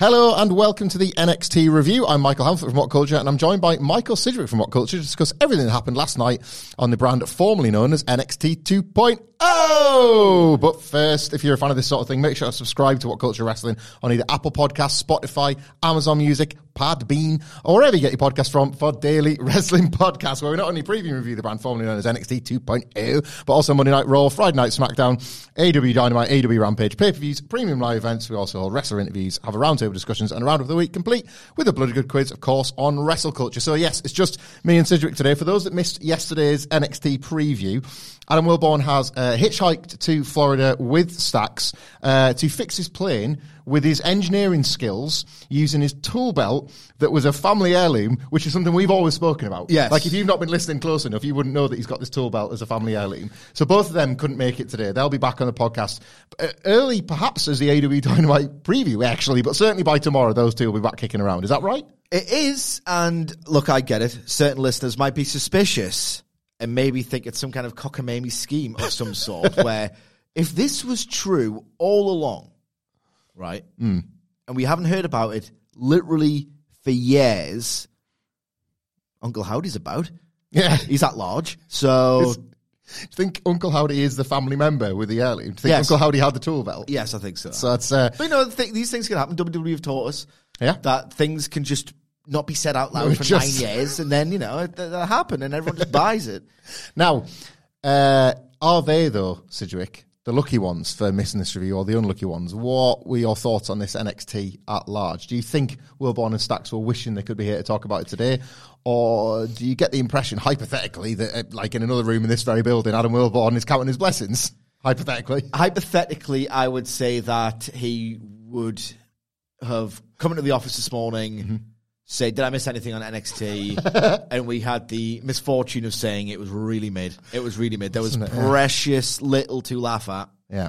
Hello and welcome to the NXT review. I'm Michael Hamflett from What Culture and I'm joined by Michael Sidgwick from What Culture to discuss everything that happened last night on the brand formerly known as NXT 2.0. But first, if you're a fan of this sort of thing, make sure to subscribe to What Culture Wrestling on either Apple Podcasts, Spotify, Amazon Music, Podbean, or wherever you get your podcast from for daily wrestling podcasts, where we not only preview and review the brand formerly known as NXT 2.0, but also Monday Night Raw, Friday Night SmackDown, AEW Dynamite, AEW Rampage, pay-per-views, premium live events. We also hold wrestler interviews, have a roundtable discussions, and a round of the week complete with a bloody good quiz, of course, on wrestle culture. So yes, it's just me and Sidgwick today. For those that missed yesterday's NXT preview, Adam Wilborn has uh, hitchhiked to Florida with Stacks uh, to fix his plane with his engineering skills using his tool belt that was a family heirloom, which is something we've always spoken about. Yes. Like if you've not been listening close enough, you wouldn't know that he's got this tool belt as a family heirloom. So both of them couldn't make it today. They'll be back on the podcast uh, early, perhaps as the AEW Dynamite preview, actually, but certainly by tomorrow, those two will be back kicking around. Is that right? It is, and look, I get it. Certain listeners might be suspicious and maybe think it's some kind of cockamamie scheme of some sort, where if this was true all along, right, Mm. and we haven't heard about it literally for years, Uncle Howdy's about. Yeah. He's at large, so Do you think Uncle Howdy is the family member with the? Do you think Yes. Uncle Howdy had the tool belt? yes, I think so. So it's, uh, But you know, th- these things can happen. WWE have taught us Yeah. that things can just not be said out loud No, for just- nine years, and then you know it, that happen, and everyone just buys it. Now, uh, are they though, Sidgwick, the lucky ones for missing this review, or the unlucky ones? What were your thoughts on this NXT at large? Do you think Wilborn and Stacks were wishing they could be here to talk about it today, or do you get the impression, hypothetically, that uh, like in another room in this very building, Adam Wilborn is counting his blessings? Hypothetically, Hypothetically, I would say that he would have come into the office this morning, Mm-hmm. Say, "Did I miss anything on NXT?" and we had the misfortune of saying it was really mid. It was really mid. There was it? Yeah. precious little to laugh at, yeah.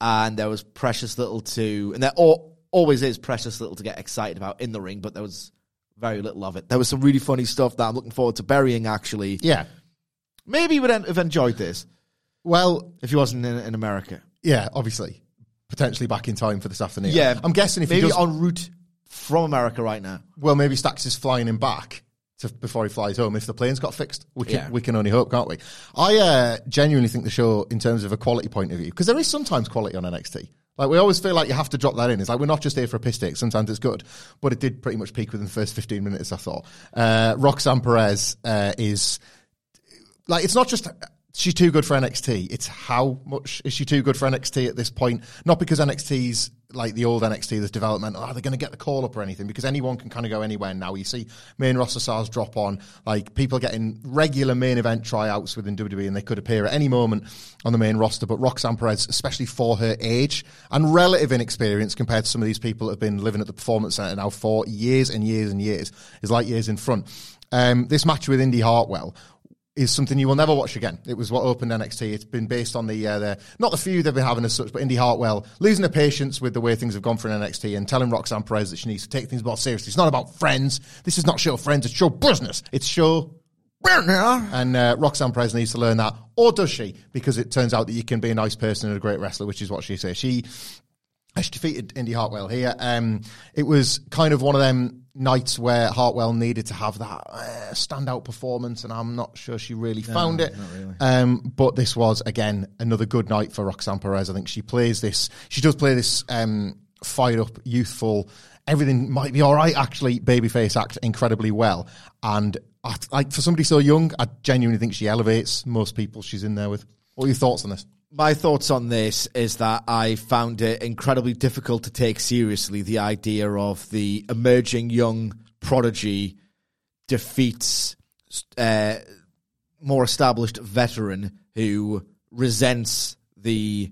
and there was precious little to, and there al- always is precious little to get excited about in the ring, but there was very little of it. There was some really funny stuff that I'm looking forward to burying. Actually, Yeah. maybe he would have enjoyed this Well, if he wasn't in, in America. yeah, obviously. Potentially back in time for this afternoon. Yeah, I'm guessing if he maybe does, en route from America right now. well, maybe Stacks is flying him back to, before he flies home. If the plane's got fixed, we can Yeah. we can only hope, can't we? I uh, genuinely think the show, in terms of a quality point of view, because there is sometimes quality on NXT. Like we always feel like you have to drop that in. It's like we're not just here for a piss take. Sometimes it's good, but it did pretty much peak within the first 15 minutes. I thought uh, Roxanne Perez uh, is like it's not just she's too good for NXT. It's how much is she too good for NXT at this point? Not because NXT's like the old NXT, there's development. Are they going to get the call up or anything? Because anyone can kind of go anywhere now. You see main roster stars drop on, like people getting regular main event tryouts within WWE, and they could appear at any moment on the main roster. But Roxanne Perez, especially for her age and relative inexperience compared to some of these people that have been living at the Performance Center now for years and years and years, is like years in front. Um, this match with Indy Hartwell is something you will never watch again. It was what opened NXT. It's been based on the, uh, the not the feud they've been having as such, but Indy Hartwell losing her patience with the way things have gone for NXT and telling Roxanne Perez that she needs to take things more seriously. It's not about friends. This is not show friends. It's show business. It's show. And uh, Roxanne Perez needs to learn that, or does she? Because it turns out that you can be a nice person and a great wrestler, which is what she says. She She defeated Indy Hartwell here. Um, it was kind of one of them nights where Hartwell needed to have that uh, standout performance, and I'm not sure she really found it. Um, but this was again another good night for Roxanne Perez. I think she plays this. She does play this um, fired up, youthful. Everything might be all right. Actually, babyface act incredibly well, and I, like for somebody so young, I genuinely think she elevates most people she's in there with. What are your thoughts on this? My thoughts on this is that I found it incredibly difficult to take seriously the idea of the emerging young prodigy defeats uh, more established veteran who resents the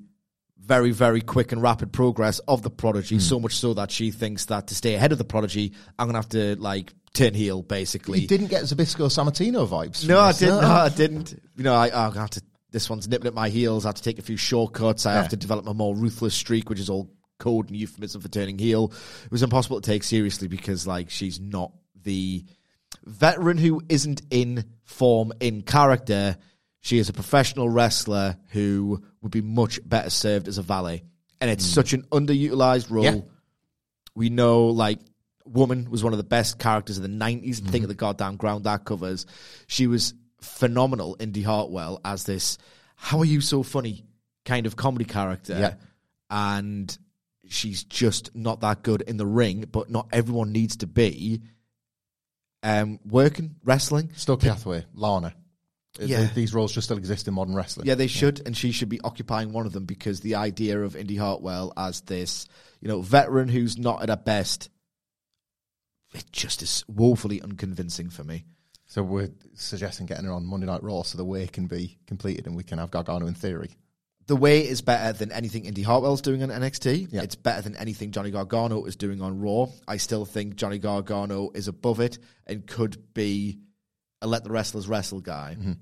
very, very quick and rapid progress of the prodigy, so much so that she thinks that to stay ahead of the prodigy, I'm going to have to, like, turn heel, basically. You didn't get Zbyszko Sammartino vibes. No, I didn't. No, I didn't. You know, I, I have to. This one's nipping at my heels. I have to take a few shortcuts. I Yeah. have to develop a more ruthless streak, which is all code and euphemism for turning heel. It was impossible to take seriously because, like, she's not the veteran who isn't in form in character. She is a professional wrestler who would be much better served as a valet, and it's hmm. such an underutilized role. Yeah. We know, like, Woman was one of the best characters of the 90s. Think hmm. of the goddamn ground that covers. She was phenomenal, Indy Hartwell, as this, how are you so funny kind of comedy character. Yeah. And she's just not that good in the ring, but not everyone needs to be um, working, wrestling. Stokely Hathaway, Lana. Yeah. Th- These roles just still exist in modern wrestling. Yeah, they should, and she should be occupying one of them because the idea of Indy Hartwell as this, you know, veteran who's not at her best, it just is woefully unconvincing for me. So we're suggesting getting her on Monday Night Raw so the way can be completed and we can have Gargano in theory. The way is better than anything Indy Hartwell's doing on NXT. Yeah. It's better than anything Johnny Gargano is doing on Raw. I still think Johnny Gargano is above it and could be a let the wrestlers wrestle guy, Mm-hmm.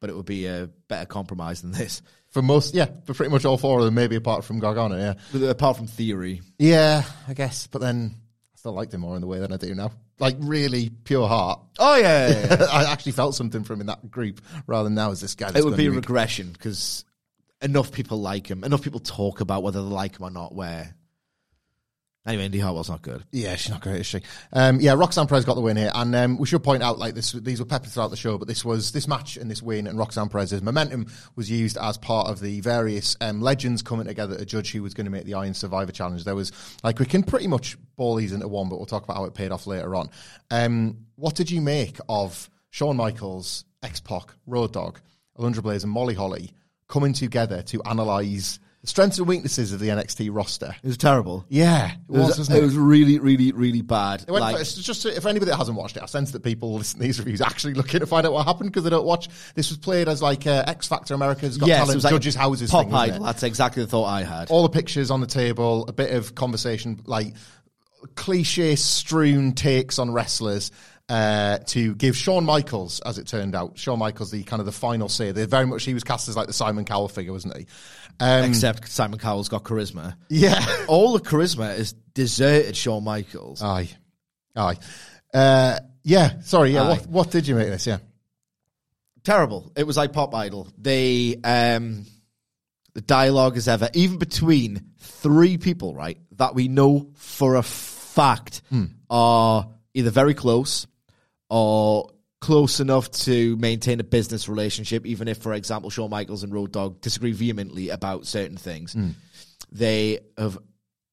but it would be a better compromise than this. For most, yeah, for pretty much all four of them, maybe apart from Gargano, yeah. But Apart from theory, Yeah, I guess, but then I still liked him more in the way than I do now. Like, really pure heart. oh yeah, yeah, yeah. I actually felt something from him in that group rather than now as this guy. it would be a regression because enough people like him, enough people talk about whether they like him or not. Where anyway, Indy Hartwell's not good. Yeah, she's not great, is she? Um, yeah, Roxanne Perez got the win here, and um, we should point out like this. These were peppered throughout the show, but this was this match and this win and Roxanne Perez's momentum was used as part of the various um, legends coming together to judge who was going to make the Iron Survivor Challenge. There was like we can pretty much ball these into one, but we'll talk about how it paid off later on. Um, what did you make of Shawn Michaels, X Pac, Road Dogg, Alundra Blaze, and Molly Holly coming together to analyze strengths and weaknesses of the NXT roster? It was terrible. Yeah, it It was, it was really, really, really bad. it went Like- for, it's just if anybody that hasn't watched it, I sense that people listen to these reviews actually looking to find out what happened because they don't watch. This was played as like uh, X Factor America's Got yes, Talent was like judges houses pop thing. idol. That's exactly the thought I had. All the pictures on the table, a bit of conversation, like cliche strewn takes on wrestlers. Uh, to give Shawn Michaels, as it turned out, Shawn Michaels the kind of the final say. They very much he was cast as like the Simon Cowell figure, wasn't he? Um, Except Simon Cowell's got charisma. yeah, All the charisma is deserted Shawn Michaels. aye, aye, uh, yeah. Sorry, yeah. What what did you make this? Yeah, Terrible. It was like pop idol. They um the dialogue is ever even between three people, right, that we know for a fact are either very close or close enough to maintain a business relationship, even if, for example, Shawn Michaels and Road Dogg disagree vehemently about certain things. Hmm. They have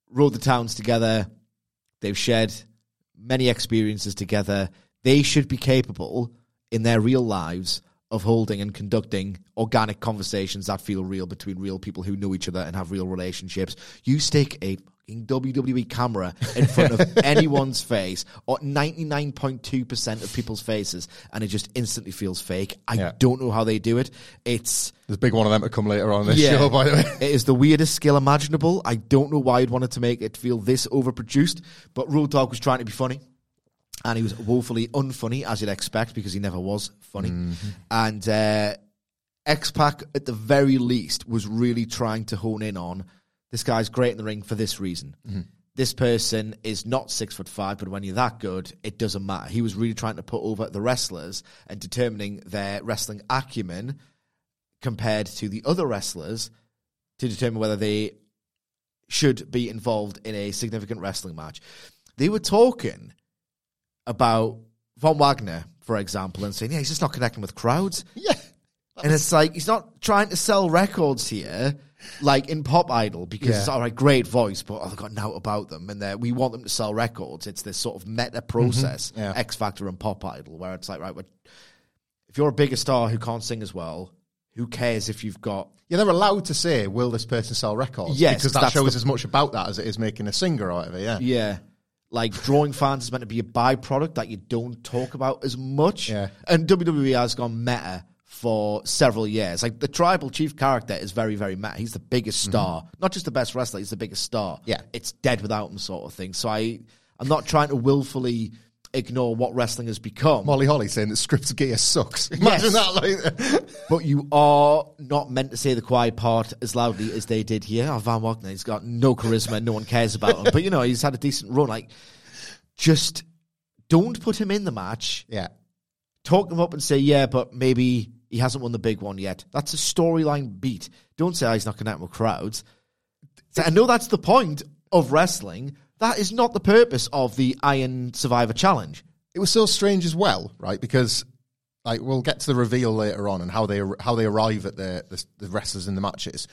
rode the towns together. They've shared many experiences together. They should be capable in their real lives of holding and conducting organic conversations that feel real between real people who know each other and have real relationships. You stick a fucking WWE camera in front of anyone's face or 99.2% of people's faces and it just instantly feels fake. I Yeah. don't know how they do it. It's there's a big one of them to come later on in this show, by the way. it is the weirdest skill imaginable. I don't know why it wanted to make it feel this overproduced, but Road Dogg was trying to be funny. And he was woefully unfunny, as you'd expect, because he never was funny. And uh, X Pac, at the very least, was really trying to hone in on this guy's great in the ring for this reason. Mm-hmm. This person is not six foot five, but when you're that good, it doesn't matter. He was really trying to put over the wrestlers and determining their wrestling acumen compared to the other wrestlers to determine whether they should be involved in a significant wrestling match. They were talking about Von Wagner, for example, and saying, yeah, he's just not connecting with crowds. Yeah. And it's like he's not trying to sell records here, like in Pop Idol, because Yeah. it's all right, great voice, but oh, they've got nought about them, and we want them to sell records. It's this sort of meta mm-hmm. process, Yeah. X Factor and Pop Idol, where it's like, right, if you're a bigger star who can't sing as well, who cares if you've got Yeah, they're allowed to say, will this person sell records? Yes, Because that shows the- as much about that as it is making a singer or whatever, yeah. Yeah. Like drawing fans is meant to be a byproduct that you don't talk about as much. Yeah. And WWE has gone meta for several years. Like the tribal chief character is very, very mad. He's the biggest star. Not just the best wrestler, he's the biggest star. Mm-hmm. Yeah. It's dead without him sort of thing. So I I'm not trying to willfully ignore what wrestling has become. Molly Holly saying that Scrypts gear sucks. Imagine that. Like, But you are not meant to say the quiet part as loudly as they did here. Oh, Von Wagner, he's got no charisma, no one cares about him. But you know, he's had a decent run. Like, just don't put him in the match. yeah. Talk him up and say, yeah, but maybe he hasn't won the big one yet. That's a storyline beat. Don't say oh, he's not connecting with crowds. So I know that's the point of wrestling. That is not the purpose of the Iron Survivor Challenge. It was so strange as well, right? Because like we'll get to the reveal later on and how they how they arrive at the, the the wrestlers in the matches.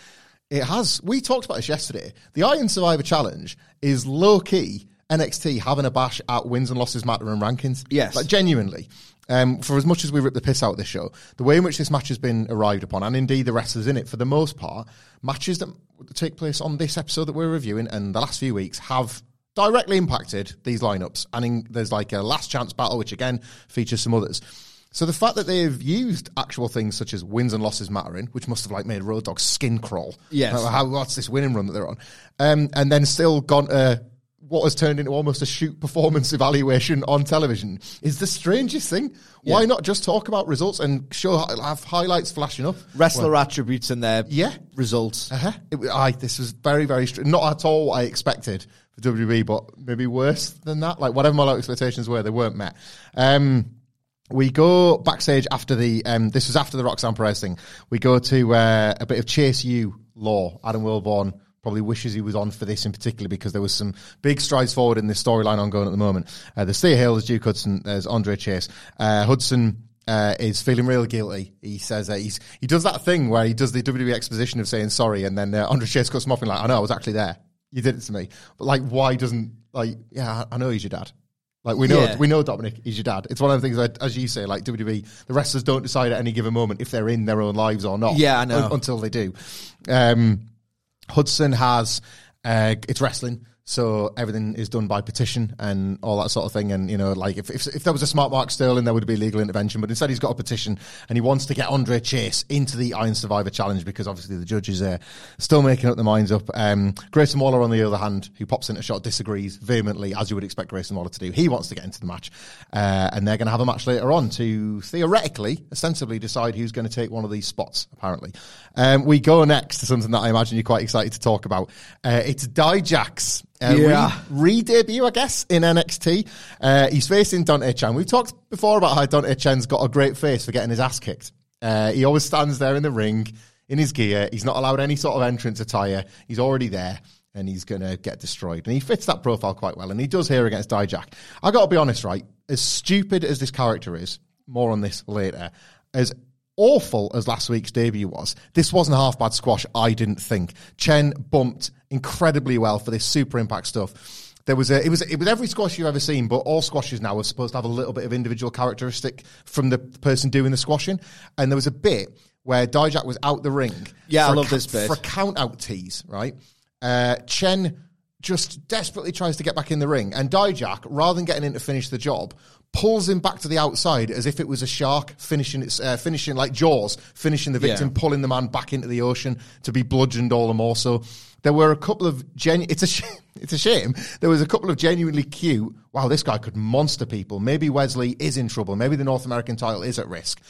It has. We talked about this yesterday. The Iron Survivor Challenge is low key NXT having a bash at wins and losses matter and rankings. Yes. like genuinely. Um, for as much as we rip the piss out of this show, the way in which this match has been arrived upon, and indeed the wrestlers in it, for the most part, matches that take place on this episode that we're reviewing and the last few weeks have directly impacted these lineups. And in, there's like a last chance battle, which again features some others. So the fact that they've used actual things such as wins and losses mattering, which must have like made Road Dogg skin crawl. Yes. How, what's this winning run that they're on? Um, and then still gone to what has turned into almost a shoot performance evaluation on television is the strangest thing. Why not just talk about results and show have highlights flashing up? Wrestler attributes and their Yeah. results. Uh-huh. It, I, this was very, very str- not at all what I expected for WWE, but maybe worse than that. Like whatever my low expectations were, they weren't met. Um, we go backstage after the. Um, this was after the Roxanne Perez thing. We go to uh, a bit of Chase U law. Adam Wilborn probably wishes he was on for this in particular because there was some big strides forward in this storyline ongoing at the moment. Uh, there's Thea Hale, there's Duke Hudson, there's Andre Chase. Uh, Hudson uh, is feeling real guilty. He says that he's he does that thing where he does the WWE exposition of saying sorry, and then uh, Andre Chase cuts him off and like, I know I was actually there. You did it to me, but like, why doesn't like? Yeah, I know he's your dad. Like we know, Yeah. we know Dominic is your dad. It's one of the things that, as you say, like WWE, the wrestlers don't decide at any given moment if they're in their own lives or not. Yeah, I know. un- until they do. Um, Hudson has uh, it's wrestling, so everything is done by petition and all that sort of thing. And you know, like if if, if there was a smart Mark Sterling, there would be legal intervention. But instead, he's got a petition and he wants to get Andre Chase into the Iron Survivor Challenge because obviously the judges are still making up their minds up. Um, Grayson Waller, on the other hand, who pops in a shot, disagrees vehemently, as you would expect Grayson Waller to do. He wants to get into the match, uh, and they're going to have a match later on to theoretically, ostensibly, decide who's going to take one of these spots. Apparently, um, we go next to something that I imagine you're quite excited to talk about. Uh, it's Dijak's. Uh, Yeah. re debut, I guess, in NXT. Uh, he's facing Dante Chen. We've talked before about how Dante Chen's got a great face for getting his ass kicked. Uh, he always stands there in the ring in his gear. He's not allowed any sort of entrance attire. He's already there. And he's going to get destroyed. And he fits that profile quite well. And he does here against Dijak. I got to be honest, right? As stupid as this character is, more on this later, as awful as last week's debut was, this wasn't a half bad squash, I didn't think. Chen bumped incredibly well for this super impact stuff. There was a, it was, it was every squash you've ever seen, but all squashes now are supposed to have a little bit of individual characteristic from the person doing the squashing. And there was a bit where Dijak was out the ring. Yeah, I a love this bit. For a count out tease, right? Uh, Chen just desperately tries to get back in the ring, and Dijak, rather than getting in to finish the job, pulls him back to the outside as if it was a shark finishing its uh, finishing like Jaws, finishing the victim, Yeah. pulling the man back into the ocean to be bludgeoned all the more. So there were a couple of genu- It's a sh- it's a shame. There was a couple of genuinely cute. Wow, this guy could monster people. Maybe Wes Lee is in trouble. Maybe the North American title is at risk.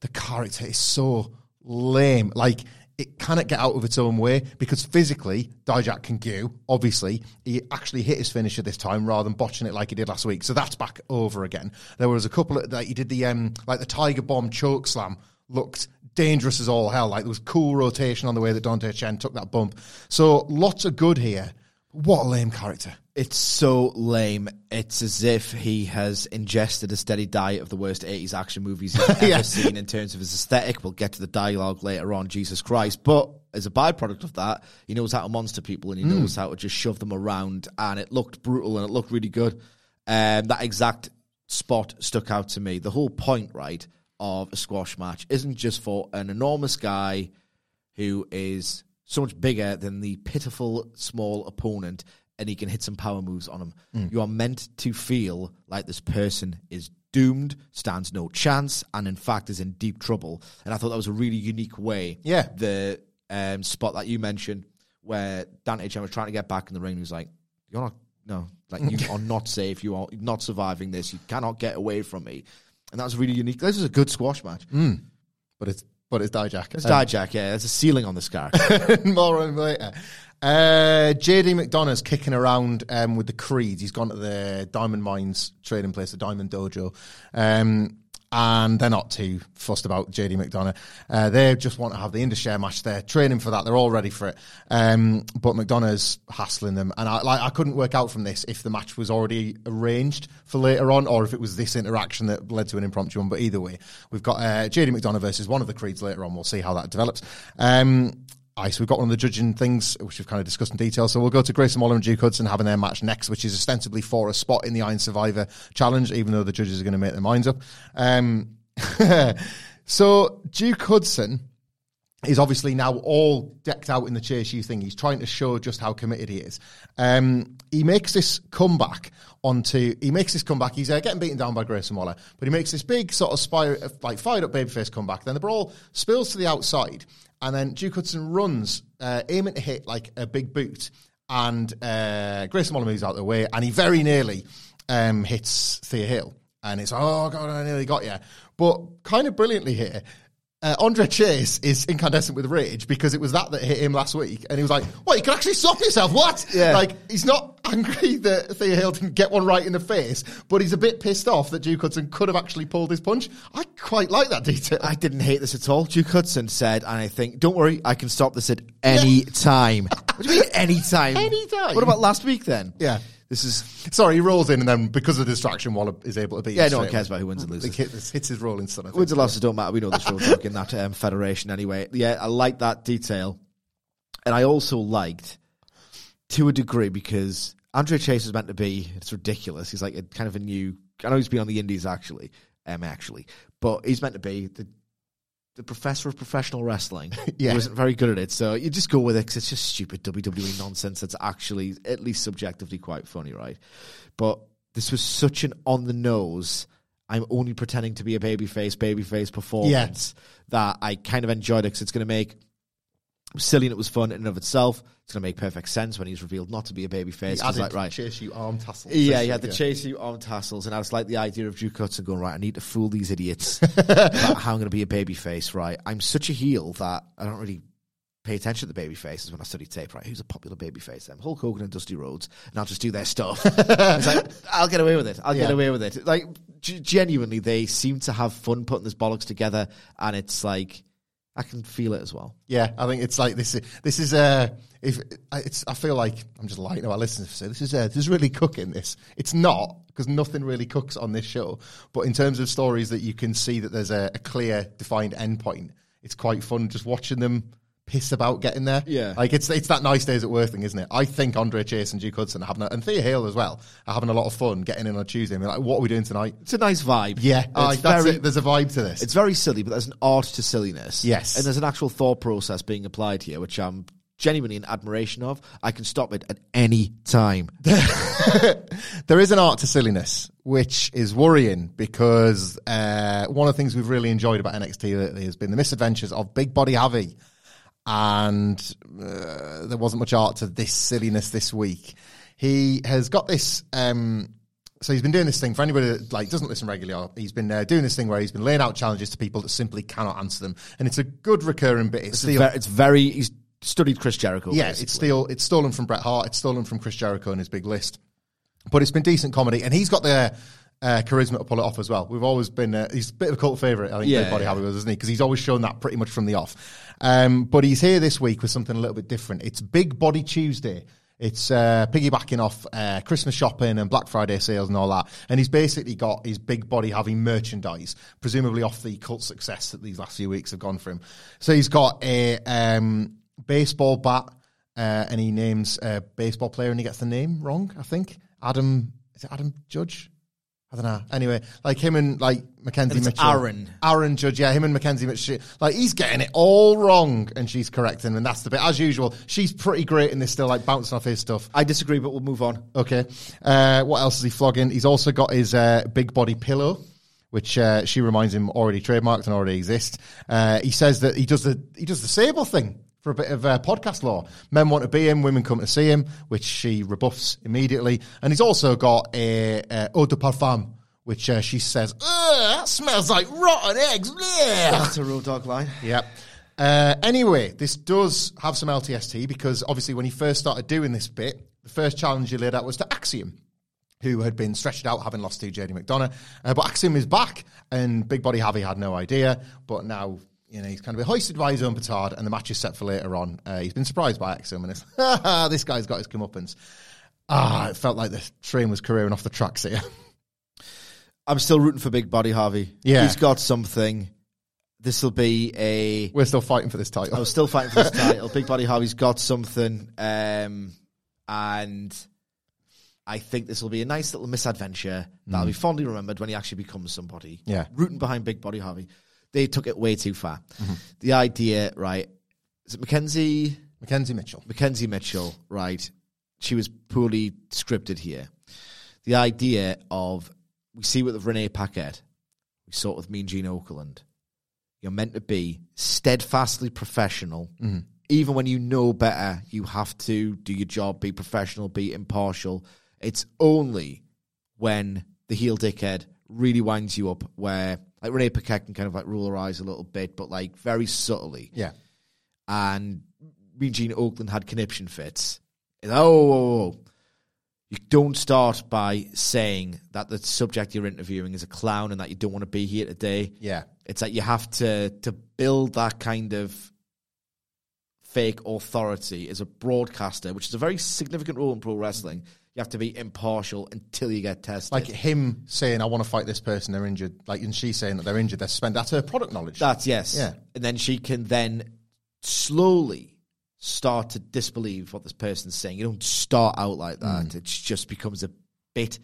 The character is so lame. Like it cannot get out of its own way because physically, Dijak can go. Obviously, he actually hit his finisher this time rather than botching it like he did last week. So that's back over again. There was a couple of, that he did the um like the Tiger Bomb choke slam looked dangerous as all hell. Like there was cool rotation on the way that Dante Chen took that bump. So lots of good here. What a lame character. It's so lame. It's as if he has ingested a steady diet of the worst 80s action movies he's ever Yeah. seen in terms of his aesthetic. We'll get to the dialogue later on, Jesus Christ. But as a byproduct of that, he knows how to monster people and he knows how to just shove them around. And it looked brutal and it looked really good. Um, that exact spot stuck out to me. The whole point, right, of a squash match isn't just for an enormous guy who is so much bigger than the pitiful small opponent and he can hit some power moves on him. Mm. You are meant to feel like this person is doomed, stands no chance, and in fact is in deep trouble. And I thought that was a really unique way. Yeah. The um, spot that you mentioned where Dante Chen was trying to get back in the ring, he was like, You're not no, like you are not safe, you are not surviving this, you cannot get away from me. And that was really unique. This is a good squash match. But it's but it's Dijak. It's Dijak, yeah. There's a ceiling on this car. More on later. Uh, JD McDonough's kicking around um, with the Creeds. He's gone to the Diamond Mines trading place, the Diamond Dojo. Um, and they're not too fussed about JD McDonough. Uh, they just want to have the Indus-Share match. They're training for that. They're all ready for it. Um, but McDonough's hassling them. And I, like, I couldn't work out from this if the match was already arranged for later on or if it was this interaction that led to an impromptu one. But either way, we've got uh, JD McDonough versus one of the Creeds later on. We'll see how that develops. Um, So we've got one of the judging things, which we've kind of discussed in detail. So we'll go to Grayson Waller and Duke Hudson having their match next, which is ostensibly for a spot in the Iron Survivor Challenge, even though the judges are going to make their minds up. Um, so Duke Hudson is obviously now all decked out in the Chase U thing. He's trying to show just how committed he is. Um, he makes this comeback onto. He makes this comeback. He's uh, getting beaten down by Grayson Waller, but he makes this big sort of spire, like fired up babyface comeback. Then the brawl spills to the outside, and then Duke Hudson runs, uh, aiming to hit like a big boot, and uh, Grayson Waller moves out of the way, and he very nearly um, hits Thea Hale. And it's, oh, God, I nearly got you. But kind of brilliantly here, uh, Andre Chase is incandescent with rage because it was that that hit him last week. And he was like, what, you can actually stop yourself? What? Yeah. Like, he's not angry that Thea Hale didn't get one right in the face, but he's a bit pissed off that Duke Hudson could have actually pulled his punch. I quite like that detail. I didn't hate this at all. Duke Hudson said, and I think, don't worry, I can stop this at any time. What do you mean any time? Any time. What about last week then? Yeah. This is Sorry, he rolls in and then because of the distraction, Waller is able to beat Yeah, him no one straight cares away. about who wins and loses. Like, hits, hits his rolling son. I think. wins and losses don't matter. We know Road Dogg in that um, federation anyway. Yeah, I like that detail, and I also liked to a degree because Andre Chase is meant to be. It's ridiculous. He's like a kind of a new. I know he's been on the Indies actually, um, actually, but he's meant to be the the professor of professional wrestling. Yeah. who isn't very good at it. So you just go with it because it's just stupid WWE nonsense. That's actually at least subjectively quite funny, right? But this was such an on the nose. I'm only pretending to be a babyface, babyface performance that I kind of enjoyed it because it's going to make was silly and it was fun in and of itself. It's going to make perfect sense when he's revealed not to be a babyface. He He's like, added right, Chase U arm tassels. yeah, he had the Yeah. Chase U arm tassels, and I was like the idea of Drew Hudson going right. I need to fool these idiots about how I'm going to be a baby face. Right, I'm such a heel that I don't really pay attention to the baby faces when I study tape. Right, who's a popular baby face? I'm Hulk Hogan and Dusty Rhodes, and I'll just do their stuff. it's like I'll get away with it. I'll get away with it. Like g- genuinely, they seem to have fun putting this bollocks together, and it's like I can feel it as well. Yeah, I think it's like this. Is, this is uh, if it's. I feel like I'm just lying to our listeners to say this is uh, this is really cooking. This it's not because nothing really cooks on this show. But in terms of stories that you can see that there's a, a clear, defined endpoint, it's quite fun just watching them piss about getting there. Yeah. like it's it's that nice days at work thing, isn't it? I think Andre Chase and Duke Hudson are having a, and Thea Hale as well are having a lot of fun getting in on Tuesday. And like, what are we doing tonight? It's a nice vibe. Yeah, it's aye, that's very it. There's a vibe to this. It's very silly, but there's an art to silliness. Yes. And there's an actual thought process being applied here, which I'm genuinely in admiration of. I can stop it at any time. there is an art to silliness, which is worrying because uh, one of the things we've really enjoyed about NXT lately has been the misadventures of Big Body Javi. And uh, there wasn't much art to this silliness this week. He has got this. Um, so he's been doing this thing for anybody that like doesn't listen regularly. He's been uh, doing this thing where he's been laying out challenges to people that simply cannot answer them, and it's a good recurring bit. It's, It's, very, it's very. He's studied Chris Jericho. yeah, basically. it's still it's stolen from Bret Hart. It's stolen from Chris Jericho in his big list, but it's been decent comedy. And he's got the uh, charisma to pull it off as well. We've always been, uh, he's a bit of a cult favourite, I think, Yeah. Big Body Javi was, isn't he? Because he's always shown that pretty much from the off. Um, but he's here this week with something a little bit different. It's Big Body Tuesday. It's uh, piggybacking off uh, Christmas shopping and Black Friday sales and all that. And he's basically got his Big Body having merchandise, presumably off the cult success that these last few weeks have gone for him. So he's got a um, baseball bat, uh, and he names a baseball player, and he gets the name wrong. I think Adam is it Adam Judge? I don't know. Anyway, like him and like Mackenzie It's Mitchell. Aaron. Aaron Judge, yeah, him and Mackenzie Mitchell. Like he's getting it all wrong, and she's correcting, him. and that's the bit. As usual, she's pretty great in this, still like bouncing off his stuff. I disagree, but we'll move on. Okay. Uh, what else is he flogging? He's also got his uh, big body pillow, which uh, she reminds him already trademarked and already exists. Uh, he says that he does the he does the sable thing for a bit of uh, podcast law. Men want to be him, women come to see him, which she rebuffs immediately. And he's also got a, a eau de parfum, which uh, she says, "Ugh, that smells like rotten eggs. Blech." That's a real dog line. Yep. Uh, anyway, this does have some LTST because obviously when he first started doing this bit, the first challenge he laid out was to Axiom, who had been stretched out having lost to JD McDonough. Uh, but Axiom is back, and Big Body Javi had no idea. But now, you know, he's kind of hoisted by his own petard, and the match is set for later on. Uh, he's been surprised by Axiom, and it's, this guy's got his comeuppance. Ah, it felt like the train was careering off the tracks here. I'm still rooting for Big Body Javi. Yeah. He's got something. This will be a. We're still fighting for this title. I'm still fighting for this title. Big Body Javi's got something. Um, and I think this will be a nice little misadventure that'll be fondly remembered when he actually becomes somebody. Mm. Yeah. Rooting behind Big Body Javi. They took it way too far. Mm-hmm. The idea, right? Is it Mackenzie? Mackenzie Mitchell. Mackenzie Mitchell, right? She was poorly scripted here. The idea of we see with Renee Paquette, we saw it with Mean Gene Okerlund. You're meant to be steadfastly professional. Even when you know better, you have to do your job, be professional, be impartial. It's only when the heel dickhead really winds you up where like Renee Paquette can kind of like roll her eyes a little bit, but like very subtly Yeah. and Mean Gene Okerlund had conniption fits. And, oh, oh, oh, you don't start by saying that the subject you're interviewing is a clown and that you don't want to be here today. Yeah. It's that you have to to build that kind of fake authority as a broadcaster, which is a very significant role in pro wrestling. You have to be impartial until you get tested. Like him saying, I want to fight this person, they're injured. Like, and she saying that they're injured, they're suspended. That's her product knowledge. That's yes. Yeah. And then she can then slowly start to disbelieve what this person's saying. You don't start out like that. Mm. It just becomes a bit.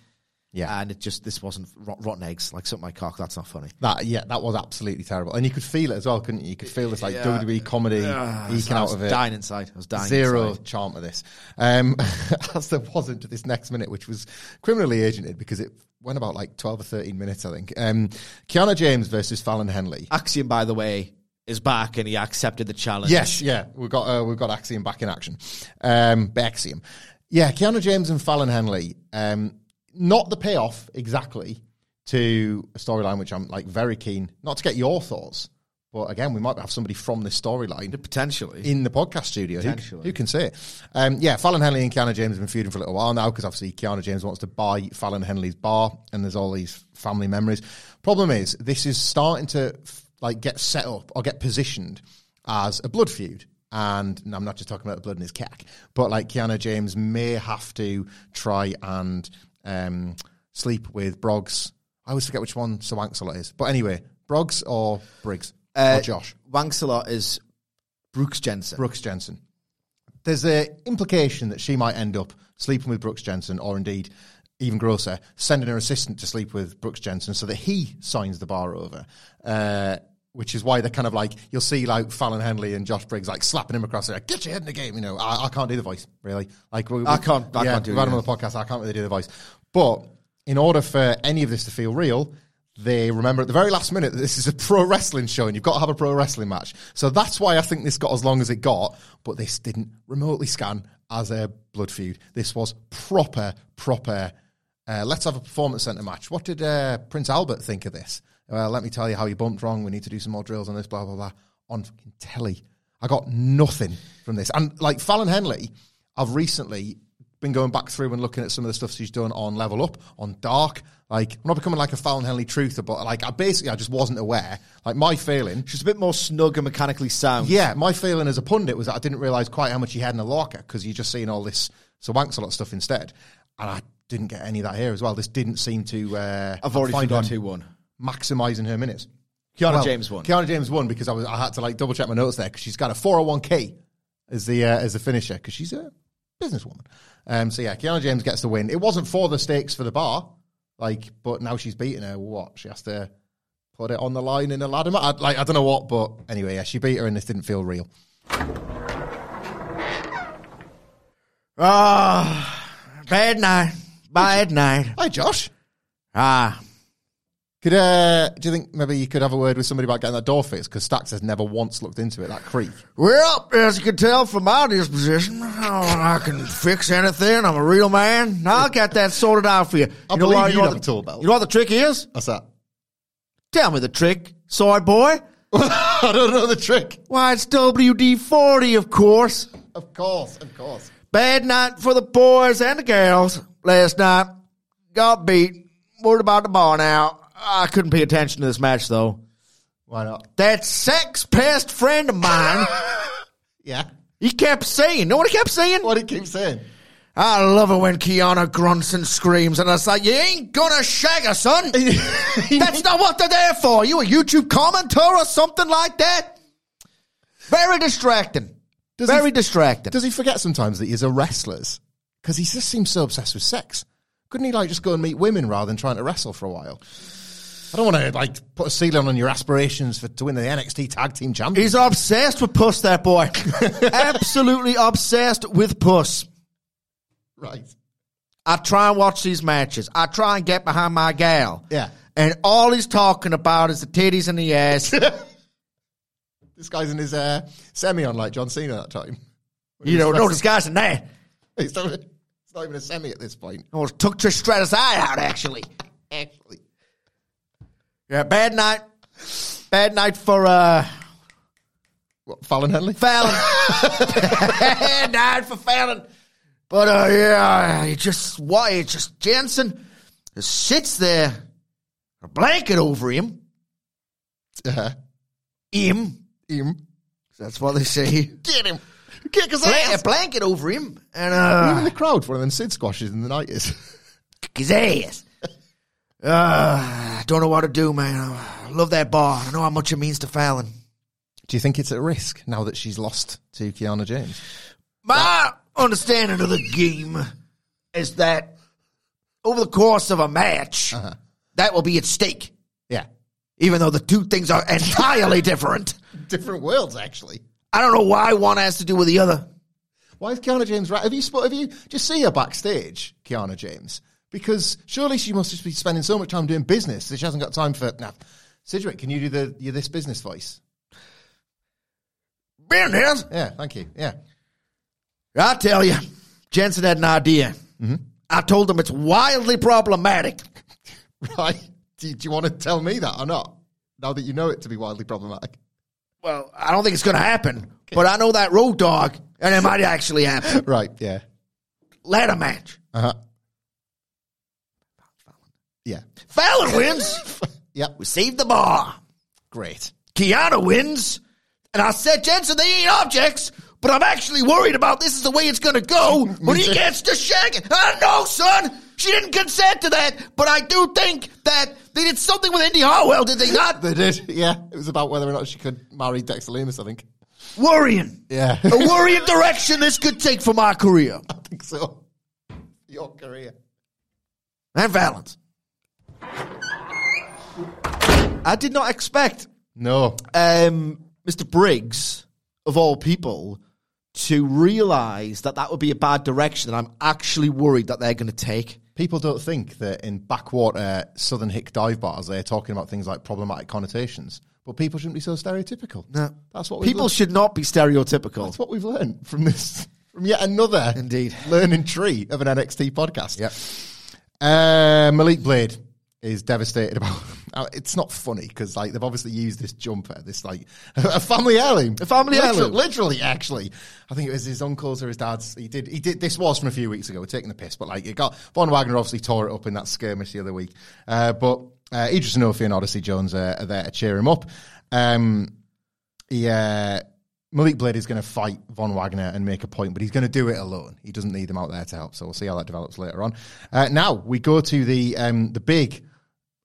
Yeah. And it just, this wasn't rot- rotten eggs, like something my cock. That's not funny. That yeah, that was absolutely terrible, and you could feel it as well, couldn't you? You could feel this like WWE comedy Ah, eking out of it. dying inside. I was dying Zero inside. charm to this, um, as there wasn't to this next minute, which was criminally agented because it went about like twelve or thirteen minutes, I think. Um, Kiana James versus Fallon Henley. Axiom, by the way, is back and he accepted the challenge. Yes, yeah, we've got uh, we've got Axiom back in action. Um, Axiom, yeah, Kiana James and Fallon Henley. Um, not the payoff exactly to a storyline, which I'm like very keen not to get your thoughts, but again, we might have somebody from this storyline Potentially. in the podcast studio. Who, Potentially. who can say it? Um, yeah, Fallon Henley and Kiana James have been feuding for a little while now because obviously Kiana James wants to buy Fallon Henley's bar, and there's all these family memories. Problem is, this is starting to f- like get set up or get positioned as a blood feud. And I'm not just talking about the blood in his cack, but like Kiana James may have to try and um, sleep with Broggs. I always forget which one Sir Wank-a-Lot is. But anyway, Broggs or Briggs Uh, or Josh. Wanks-a-Lot is Brooks Jensen. Brooks Jensen. There's a implication that she might end up sleeping with Brooks Jensen, or indeed, even grosser, sending her assistant to sleep with Brooks Jensen so that he signs the bar over. Uh, which is why they're kind of like you'll see like Fallon Henley and Josh Briggs like slapping him across like get your head in the game. You know, I, I can't do the voice really. Like we, I can't- I yeah, can't do We've had him on the podcast. I can't really do the voice, but in order for any of this to feel real, they remember at the very last minute that this is a pro wrestling show and you've got to have a pro wrestling match. So that's why I think this got as long as it got, but this didn't remotely scan as a blood feud. This was proper, proper. Uh, let's have a performance center match. What did uh, Prince Albert think of this? Well, let me tell you how you bumped wrong. We need to do some more drills on this, blah, blah, blah. On fucking telly. I got nothing from this. And like Fallon Henley, I've recently been going back through and looking at some of the stuff she's done on Level Up, on Dark. Like, I'm not becoming like a Fallon Henley truther, but like, I basically, I just wasn't aware. Like, my feeling, She's a bit more snug and mechanically sound. yeah, my feeling as a pundit was that I didn't realise quite how much he had in the locker because you're just seeing all this Sir Wanks a lot of stuff instead. And I didn't get any of that here as well. This didn't seem to. Uh, I've already find forgot him who won. Maximising her minutes. Kiana James won. Kiana James won because I was I had to like double check my notes there because she's got a 401k as the uh, as the finisher because she's a businesswoman. Um, so yeah, Kiana James gets the win. It wasn't for the stakes for the bar, like, but now she's beaten her. What she has to put it on the line in a ladder match. I, like I don't know what, but anyway, yeah, she beat her and this didn't feel real. Ah, bad night. Bad night. Hi, Josh. Ah, Could uh, do you think maybe you could have a word with somebody about getting that door fixed? Because Stacks has never once looked into it. That creak. Well, as you can tell from my disposition, I can fix anything. I'm a real man. I'll get that sorted out for you. I you know believe what, you'd know have a tool belt. You know what the trick is? What's that? Tell me the trick, soy boy. I don't know the trick. Why, it's WD 40, of course. Of course, of course. Bad night for the boys and the girls last night. Got beat. Worried about the bar now. I couldn't pay attention to this match, though. Why not? That sex pest friend of mine, Yeah. he kept saying, you know what he kept saying? What he keep saying? I love it when Kiana grunts and screams, and it's like, you ain't gonna shag her, son. That's not what they're there for. You a YouTube commenter or something like that? Very distracting. Does Very he- distracting. Does he forget sometimes that he's a wrestler? Because he just seems so obsessed with sex. Couldn't he like just go and meet women rather than trying to wrestle for a while? I don't want to like put a ceiling on your aspirations for to win the NXT Tag Team Championship. He's obsessed with puss, that boy. Absolutely obsessed with puss. right. I try and watch these matches. I try and get behind my gal. Yeah. And all he's talking about is the titties and the ass. This guy's in his uh, semi on like John Cena that time. you know, no disguising that. It's not, it's not even a semi at this point. I almost took Trish Stratus' eye out, actually. Actually. Yeah, bad night. Bad night for uh, What, Fallon Henley? Fallon. bad night for Fallon. But uh, yeah, he just why it just Jensen just sits there, a blanket over him, Uh, him. him. That's what they say. Get him. Kick his Blan- a blanket over him and Even uh, the crowd for one of them Sid squashes in the 90s. kick his ass. Uh, I don't know what to do, man. I love that bar. I know how much it means to Fallon. Do you think it's at risk now that she's lost to Kiana James? My understanding of the game is that over the course of a match, that will be at stake, Yeah. even though the two things are entirely different. Different worlds, actually. I don't know why one has to do with the other. Why is Kiana James right? Have you spot? Have you just see her backstage, Kiana James? Because surely she must just be spending so much time doing business that she hasn't got time for. Now, Sidgwick, can you do the your this business voice? Business. Yeah, thank you. Yeah, I tell you, Jensen had an idea. I told him it's wildly problematic. right. Do, do you want to tell me that or not? Now that you know it to be wildly problematic. Well, I don't think it's going to happen, but I know that Road Dogg, and it might actually happen. Right. Yeah. Ladder match. Uh huh. Yeah. Fallon wins. Yep. we saved the bar. Great. Kiana wins. And I said, Jensen, they ain't objects, but I'm actually worried about this is the way it's going to go when he gets to shag it. I know, son. She didn't consent to that, but I do think that they did something with Indy Hartwell, did they not? They did. Yeah. It was about whether or not she could marry Dexter Lumis. I think. Worrying. Yeah. A worrying direction this could take for my career. I think so. Your career. And Valens. I did not expect No. um, Mr. Briggs, of all people, to realise that that would be a bad direction that I'm actually worried that they're going to take. People don't think that in backwater Southern Hick dive bars they're talking about things like problematic connotations. But people shouldn't be so stereotypical. No. That's what we've People learned. should not be stereotypical. That's what we've learned from this from yet another Indeed. learning tree of an NXT podcast. Yep. Uh, Malik Blade is devastated about uh, it's not funny because like they've obviously used this jumper, this like a family heirloom, A family Literally- heirloom. Literally, actually, I think it was his uncle's or his dad's. He did. He did. This was from a few weeks ago. We're taking the piss, but like it got Von Wagner obviously tore it up in that skirmish the other week. Uh, but uh, Edris Enofe and Odyssey Jones uh, are there to cheer him up. Um, yeah, Malik Blade is going to fight Von Wagner and make a point, but he's going to do it alone. He doesn't need them out there to help. So we'll see how that develops later on. Uh, now we go to the um, the big,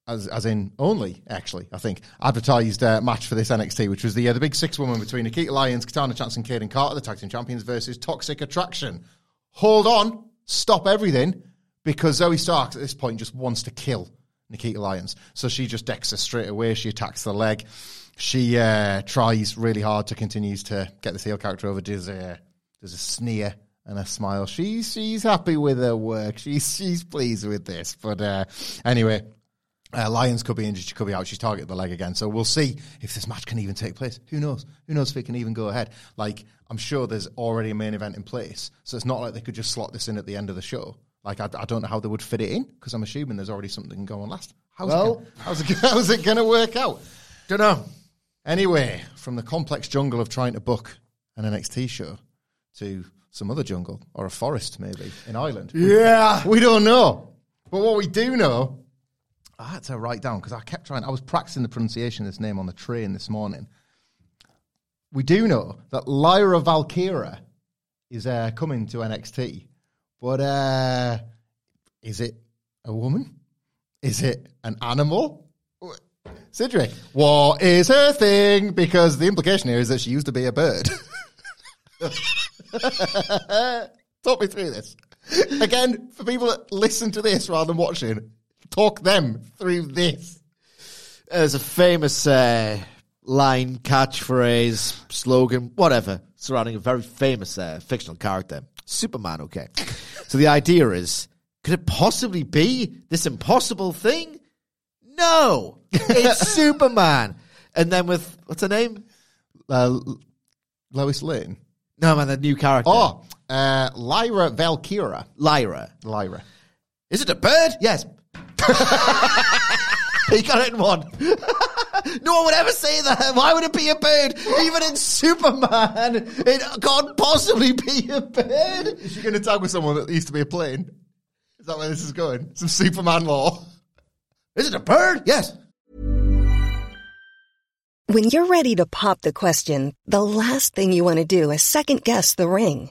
as as in only actually, I think advertised uh, match for this NXT, which was the uh, the big six woman between Nikita Lyons, Katana Chance, and Kayden Carter, the tag team champions, versus Toxic Attraction. Hold on, stop everything, because Zoey Stark at this point just wants to kill Nikita Lyons. So she just decks her straight away. She attacks the leg. She uh, tries really hard to continues to get the heel character over. Does a there's a sneer and a smile. She's she's happy with her work. She's she's pleased with this. But uh, anyway, uh, Lions could be injured. She could be out. She's targeted the leg again. So we'll see if this match can even take place. Who knows? Who knows if it can even go ahead? Like, I'm sure there's already a main event in place. So it's not like they could just slot this in at the end of the show. Like, I, I don't know how they would fit it in because I'm assuming there's already something going on last. How's Well- it gonna, how's it, how's it going to work out? Don't know. Anyway, from the complex jungle of trying to book an NXT show to some other jungle or a forest, maybe in Ireland. Yeah. We don't know. But what we do know, I had to write down because I kept trying, I was practicing the pronunciation of this name on the train this morning. We do know that Lyra Valkyria is uh, coming to NXT. But uh, is it a woman? Is it an animal? Cedric, what is her thing? Because the implication here is that she used to be a bird. Talk me through this. Again, for people that listen to this rather than watching, talk them through this. There's a famous uh, line, catchphrase, slogan, whatever, surrounding a very famous uh, fictional character, Superman. Okay, so the idea is, could it possibly be this impossible thing? No, it's Superman. And then with what's her name? Uh, Lois Lane. No man, the new character. Oh, uh, Lyra Valkyria. Lyra. Lyra. Is it a bird? Yes. he got it in one. no one would ever say that. Why would it be a bird? Even in Superman, it can't possibly be a bird. Is she going to tag with someone that used to be a plane? Is that where this is going? Some Superman law. Is it a bird? Yes. When you're ready to pop the question, the last thing you want to do is second guess the ring.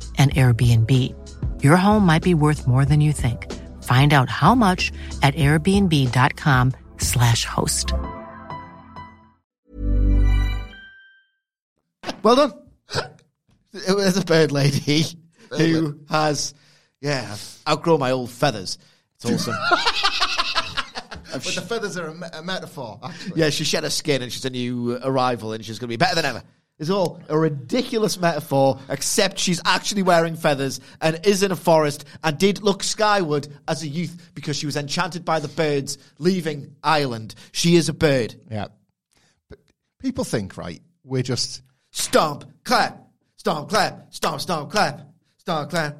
an Airbnb. Your home might be worth more than you think. Find out how much at airbnb.com/slash host. Well done. There's a bird lady who has, yeah, outgrown my old feathers. It's awesome. But the feathers are a, me- a metaphor, actually. yeah, she shed her skin and she's a new arrival and she's going to be better than ever. It's all a ridiculous metaphor, except she's actually wearing feathers and is in a forest and did look skyward as a youth because she was enchanted by the birds leaving Ireland. She is a bird. Yeah. But people think, right, we're just Stomp, clap, stomp, clap, stomp, stomp, clap, stomp, clap.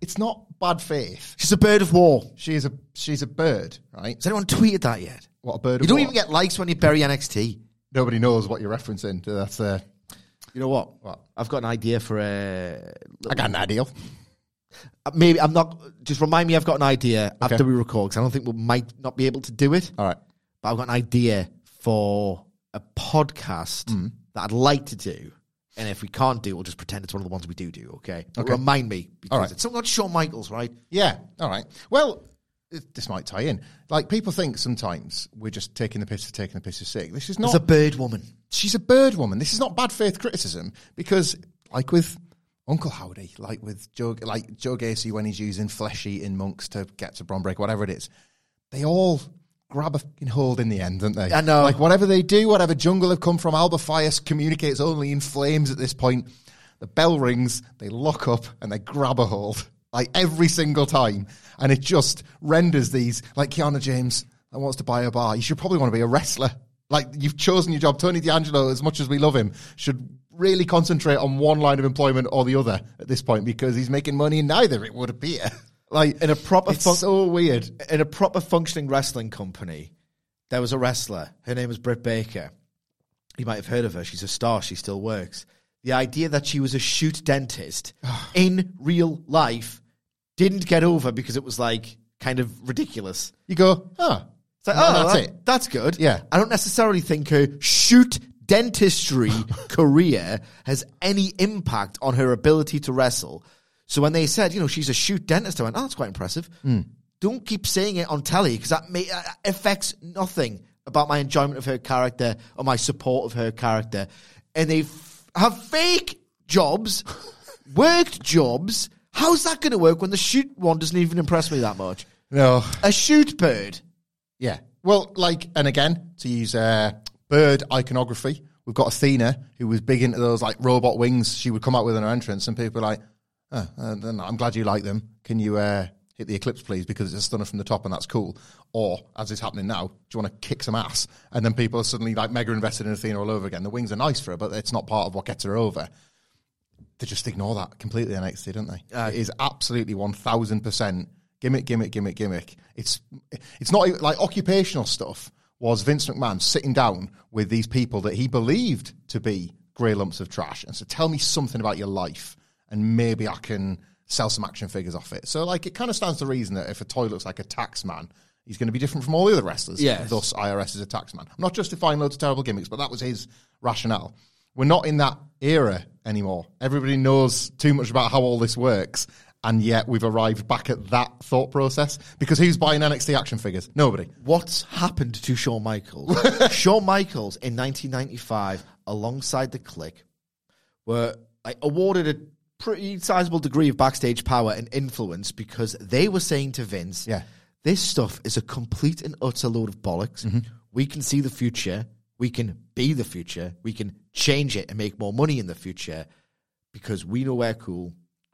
It's not bad faith. She's a bird of war. She is a she's a bird, right? Has anyone tweeted that yet? What a bird. You of don't war. even get likes when you bury NXT. Nobody knows what you're referencing. So That's uh, You know what? What? I've got an idea for a. I got an idea. Uh, Maybe I'm not. Just remind me, I've got an idea Okay. after we record because I don't think we might not be able to do it. All right. But I've got an idea for a podcast Mm. that I'd like to do. And if we can't do, we'll just pretend it's one of the ones we do do. Okay. Okay. Remind me because All right. it's something like Shawn Michaels, right? Yeah. All right. Well, it- this might tie in. Like people think sometimes we're just taking the piss for taking the piss for sake. This is not. A bird woman. she's a bird woman. This is not bad faith criticism because, like with Uncle Howdy, like with Joe, like Joe Gacy when he's using flesh eating monks to get to Bron Break, whatever it is, they all grab a fucking hold in the end, don't they? I know. Like whatever they do, whatever jungle have come from, Alba Fyre communicates only in flames at this point. The bell rings, they lock up and they grab a hold. Like every single time. And it just renders these like Kiana James that wants to buy a bar. You should probably want to be a wrestler. Like you've chosen your job. Tony D'Angelo, as much as we love him, should really concentrate on one line of employment or the other at this point because he's making money in neither, it would appear. Like In a proper it's fun- so weird. in a proper functioning wrestling company, there was a wrestler. Her name was Britt Baker. You might have heard of her. She's a star. She still works. The idea that she was a shoot dentist in real life didn't get over because it was like kind of ridiculous. You go, oh, It's like, and oh, that's that- it. That's good. Yeah. I don't necessarily think her shoot dentistry career has any impact on her ability to wrestle. So when they said, you know, she's a shoot dentist, I went, oh, that's quite impressive. Hmm. Don't keep saying it on telly because that may, uh, affects nothing about my enjoyment of her character or my support of her character. And they have fake jobs, worked jobs. How's that going to work when the shoot one doesn't even impress me that much? No. A shoot bird. Yeah. Well, like, and again, to use uh, bird iconography, we've got Athena, who was big into those like robot wings she would come out with in her entrance, and people are like, oh, uh, then I'm glad you like them. Can you uh, hit the eclipse, please? Because it's a stunner from the top, and that's cool. Or, as is happening now, do you want to kick some ass? And then people are suddenly like mega invested in Athena all over again. The wings are nice for her, but it's not part of what gets her over. They just ignore that completely NXT, don't they? Uh, it is absolutely 1000% gimmick, gimmick, gimmick, gimmick. It's it's not even- like occupational stuff. Was Vince McMahon sitting down with these people that he believed to be grey lumps of trash and said, "Tell me something about your life, and maybe I can sell some action figures off it." So, like, it kind of stands to reason that if a toy looks like a tax man, he's going to be different from all the other wrestlers. Yeah. Thus, IRS is a tax man. I'm not justifying loads of terrible gimmicks, but that was his rationale. We're not in that era anymore. Everybody knows too much about how all this works, and yet we've arrived back at that thought process. Because who's buying NXT action figures? Nobody. What's happened to Shawn Michaels? Shawn Michaels in 1995, alongside the Kliq, were like, awarded a pretty sizable degree of backstage power and influence because they were saying to Vince, Yeah. this stuff is a complete and utter load of bollocks. Mm-hmm. We can see the future. We can be the future. We can change it and make more money in the future because we know we're cool.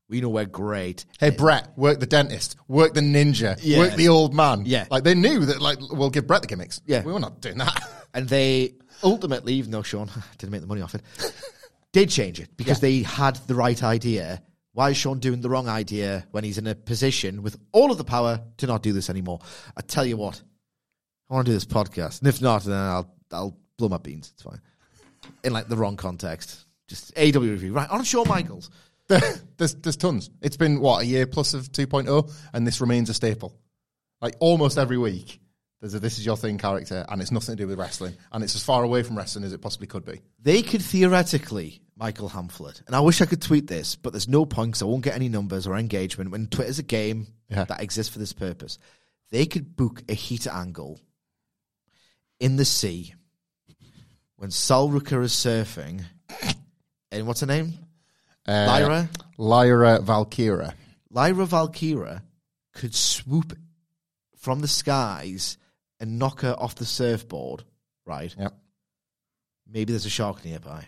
We know we're great. Hey, Brett, work the dentist, work the ninja, Yeah. work the old man. Yeah. Like they knew that, like, we'll give Brett the gimmicks. Yeah. We were not doing that. And they ultimately, even though Shawn didn't make the money off it, did change it because they had the right idea. Why is Shawn doing the wrong idea when he's in a position with all of the power to not do this anymore? I tell you what, I want to do this podcast, and if not, then I'll I'll blow my beans. It's fine. In like the wrong context, just AEW review, right? On Shawn Michaels. there's, there's tons. It's been, what, a year plus of 2.0, and this remains a staple. Like almost every week, there's a This Is Your Thing character, and it's nothing to do with wrestling. And it's as far away from wrestling as it possibly could be. They could theoretically, Michael Hamflett, and I wish I could tweet this, but there's no point because I won't get any numbers or engagement when Twitter's a game Yeah. that exists for this purpose. They could book a heater angle in the sea when Sol Ruca is surfing. And what's her name? Uh, Lyra? Lyra Valkyria. Lyra Valkyria could swoop from the skies and knock her off the surfboard, right? Yep. maybe there's a shark nearby,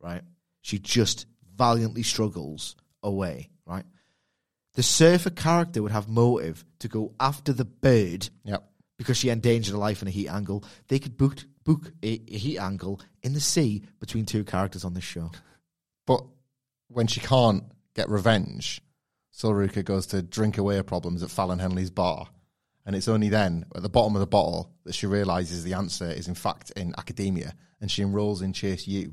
right? She just valiantly struggles away, right? The surfer character would have motive to go after the bird Yep. because she endangered her life in a heat angle, they could book book a, a heat angle in the sea between two characters on this show. But when she can't get revenge, Sol Ruca goes to drink away her problems at Fallon Henley's bar. And it's only then, at the bottom of the bottle, that she realizes the answer is in fact in academia and she enrolls in Chase U.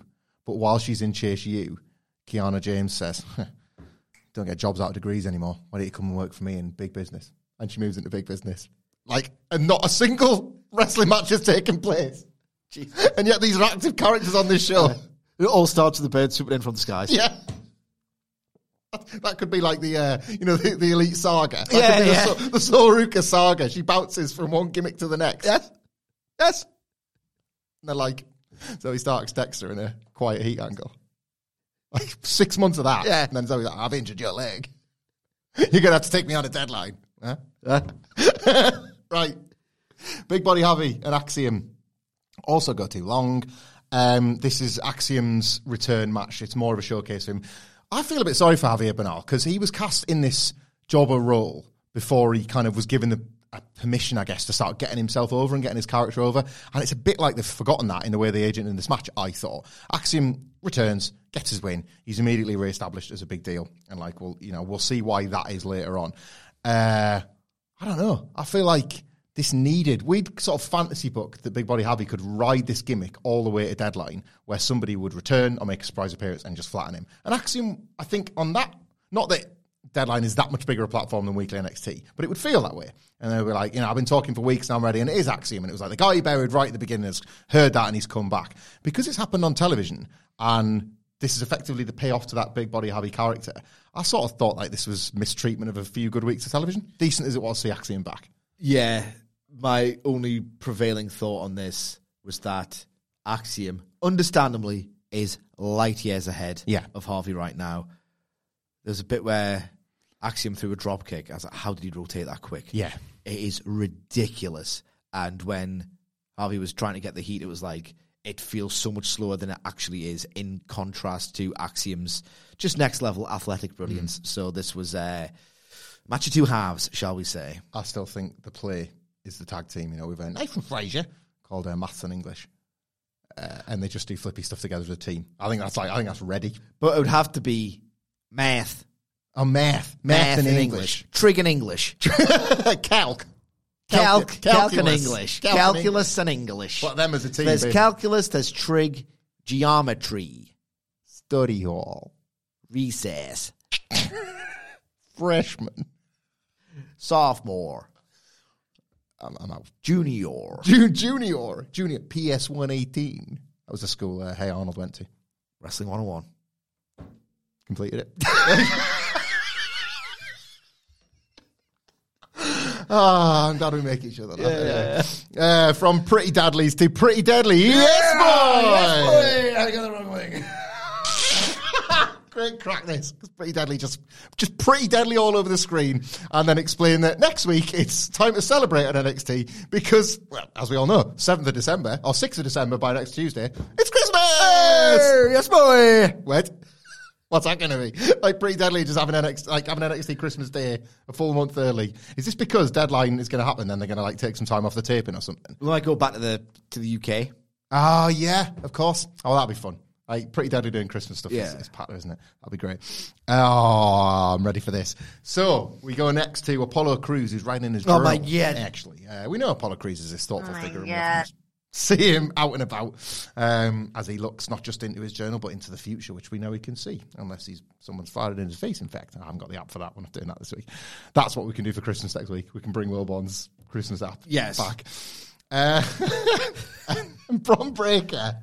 But while she's in Chase U, Kiana James says, Don't get jobs out of degrees anymore. Why don't you come and work for me in big business? And she moves into big business. Like, and not a single wrestling match has taken place. And yet these are active characters on this show. It all starts with the bird swooping in from the skies. Yeah. That could be like the, uh, you know, the, the Elite Saga. That Yeah, could be yeah. The, the Sol Ruca Saga. She bounces from one gimmick to the next. Yes. Yes. And they're like, Zoey Stark's Dexter in a quiet heat angle. Like six months of that. Yeah. And then Zoey's like, I've injured your leg. You're going to have to take me on a deadline. Huh? Uh, right. Big Body Javi and Axiom also go too long. Um, this is Axiom's return match. It's more of a showcase for him. I feel a bit sorry for Javier Bernal because he was cast in this jobber role before he kind of was given the permission, I guess, to start getting himself over and getting his character over. And it's a bit like they've forgotten that in the way the agent in this match, I thought. Axiom returns, gets his win. He's immediately re-established as a big deal. And like, well, you know, we'll see why that is later on. Uh, I don't know. I feel like this needed. We'd sort of fantasy book that Big Body Javi could ride this gimmick all the way to deadline, where somebody would return or make a surprise appearance and just flatten him. And Axiom, I think, on that, not that Deadline is that much bigger a platform than Weekly NXT, but it would feel that way. And they were like, you know, I've been talking for weeks and I'm ready, and it is Axiom. And it was like the guy he buried right at the beginning has heard that and he's come back because it's happened on television and this is effectively the payoff to that Big Body Javi character. I sort of thought like this was mistreatment of a few good weeks of television. Decent as it was to see Axiom back. yeah. My only prevailing thought on this was that Axiom, understandably, is light years ahead Yeah. of Javi right now. There's a bit where Axiom threw a drop kick. I was like, how did he rotate that quick? Yeah. It is ridiculous. And when Javi was trying to get the heat, it was like, it feels so much slower than it actually is in contrast to Axiom's just next level athletic brilliance. Mm. So this was a match of two halves, shall we say. I still think the play is the tag team. You know, with uh, Nathan Frazer called uh, Maths and English, uh, and they just do flippy stuff together as a team. I think that's like I think that's ready. But it would have to be math. Oh, math, math, and English, Trig and English. calc, Calc, Calcu- calc and. English. Calc Calculus and English. What them as a team? There's be? calculus, there's trig, geometry, study hall, recess, freshman. sophomore, I'm, I'm out. junior. Ju- junior, junior, PS one eighteen. That was the school uh, Hey Arnold went to. Wrestling 101. Completed it. Ah, I'm glad we make each other. laugh. Yeah, Uh, from Pretty Deadlies to Pretty Deadly. Yes, boy! I got the wrong way. Great crack this. 'Cause Pretty Deadly just, just pretty deadly all over the screen. And then explain that next week it's time to celebrate at NXT because, well, as we all know, 7th of December, or 6th of December by next Tuesday, it's Christmas! yes, boy. What? What's that going to be? Like pretty deadly, just having NXT, like having NXT Christmas Day a full month early. Is this because deadline is going to happen? Then they're going to like take some time off the taping or something. We might go back to the to the UK. Oh yeah, of course. Oh, that'd be fun. Like pretty deadly doing Christmas stuff. Yeah. It's, is patter, isn't it? That'd be great. Oh, I'm ready for this. So we go next to Apollo Crews, who's riding in his. Oh, journal, my God. Actually, uh, we know Apollo Crews is this thoughtful Oh, my figure. and God. See him out and about um, as he looks not just into his journal but into the future, which we know he can see, unless he's someone's fired in his face. In fact, I haven't got the app for that. We're not doing that this week. That's what we can do for Christmas next week. We can bring Wilborn's Christmas app Yes. back. Uh, and Bron Breakker,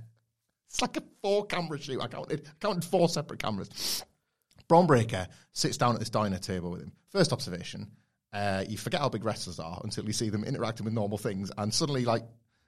it's like a four camera shoot. I counted, I counted four separate cameras. Bron Breakker sits down at this diner table with him. First observation, uh, you forget how big wrestlers are until you see them interacting with normal things, and suddenly, like,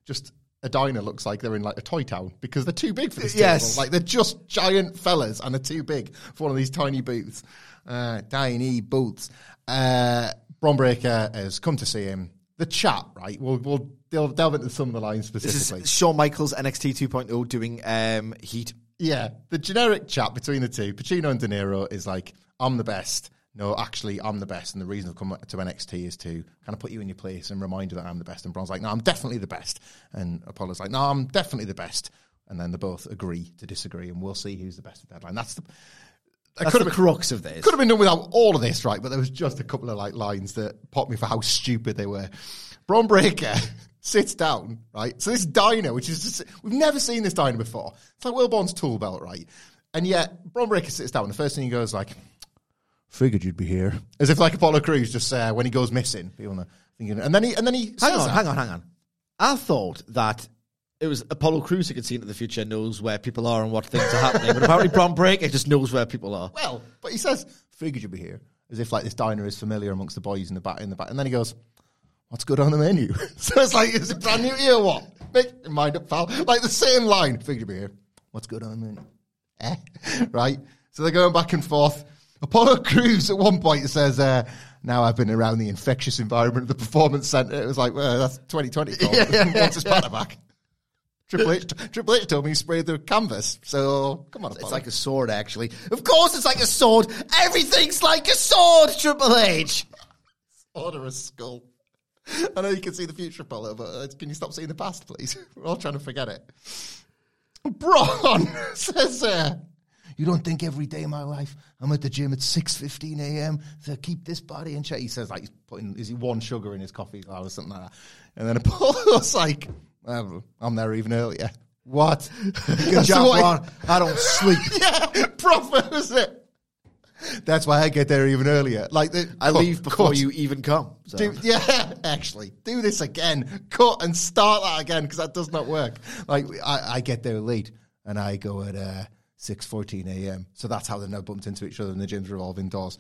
just a diner looks like they're in like a toy town because they're too big for this Yes. table. Like they're just giant fellas and they're too big for one of these tiny booths. Uh, tiny booths. Uh, Bron Breakker has come to see him. The chat, right? We'll we'll delve, delve into some of the lines specifically. This is Shawn Michaels NXT 2.0 doing um, Heat. Yeah, the generic chat between the two, Pacino and De Niro, is like, I'm the best, no, actually, I'm the best, and the reason I've come to NXT is to kind of put you in your place and remind you that I'm the best. And Bron's like, no, I'm definitely the best. And Apollo's like, no, I'm definitely the best. And then they both agree to disagree, and we'll see who's the best at Deadline. That's the. It That's could the have been, crux of this. could have been done without all of this, right? But there was just a couple of like lines that popped me for how stupid they were. Bron Breakker sits down, right? So this diner, which is just we've never seen this diner before. It's like Wilborn's tool belt, right? And yet Bron Breakker sits down. And the first thing he goes like, "Figured you'd be here," as if like Apollo Crews just uh, when he goes missing. People are thinking, and then he and then he Hang on, that. hang on, hang on. I thought that it was Apollo Crews who could see into the future, knows where people are and what things are happening. But apparently, Bron Breakker just knows where people are. Well, but he says, "Figured you'd be here," as if like this diner is familiar amongst the boys in the back. In the back, and then he goes, "What's good on the menu?" so it's like, is it brand new or what? Make your mind up, pal. Like the same line. Figured you'd be here. What's good on the menu? Eh? right. So they're going back and forth. Apollo Crews at one point says, uh, "Now I've been around the infectious environment of the performance center." It was like, well, that's 2020. Paul. Wants his patter back. Triple H, Triple H told me he sprayed the canvas. So come on, It's like a sword, actually. Of course, it's like a sword. Everything's like a sword, Triple H. order a skull. I know you can see the future, Apollo, but uh, can you stop seeing the past, please? We're all trying to forget it. Bron says, uh, "You don't think every day of my life I'm at the gym at six fifteen a.m. to keep this body in shape?" He says, "Like he's putting is he one sugar in his coffee or something like that?" And then Apollo's like, "I'm there even earlier." What? Good job, Ron. I don't sleep. yeah, proper, is it? That's why I get there even earlier. Like the, I cut, leave before cut. you even come. So. Do, yeah, actually, do this again. Cut and start that again because that does not work. Like I, I get there late and I go at uh, six fourteen a.m. So that's how they've now bumped into each other and the gyms revolving doors.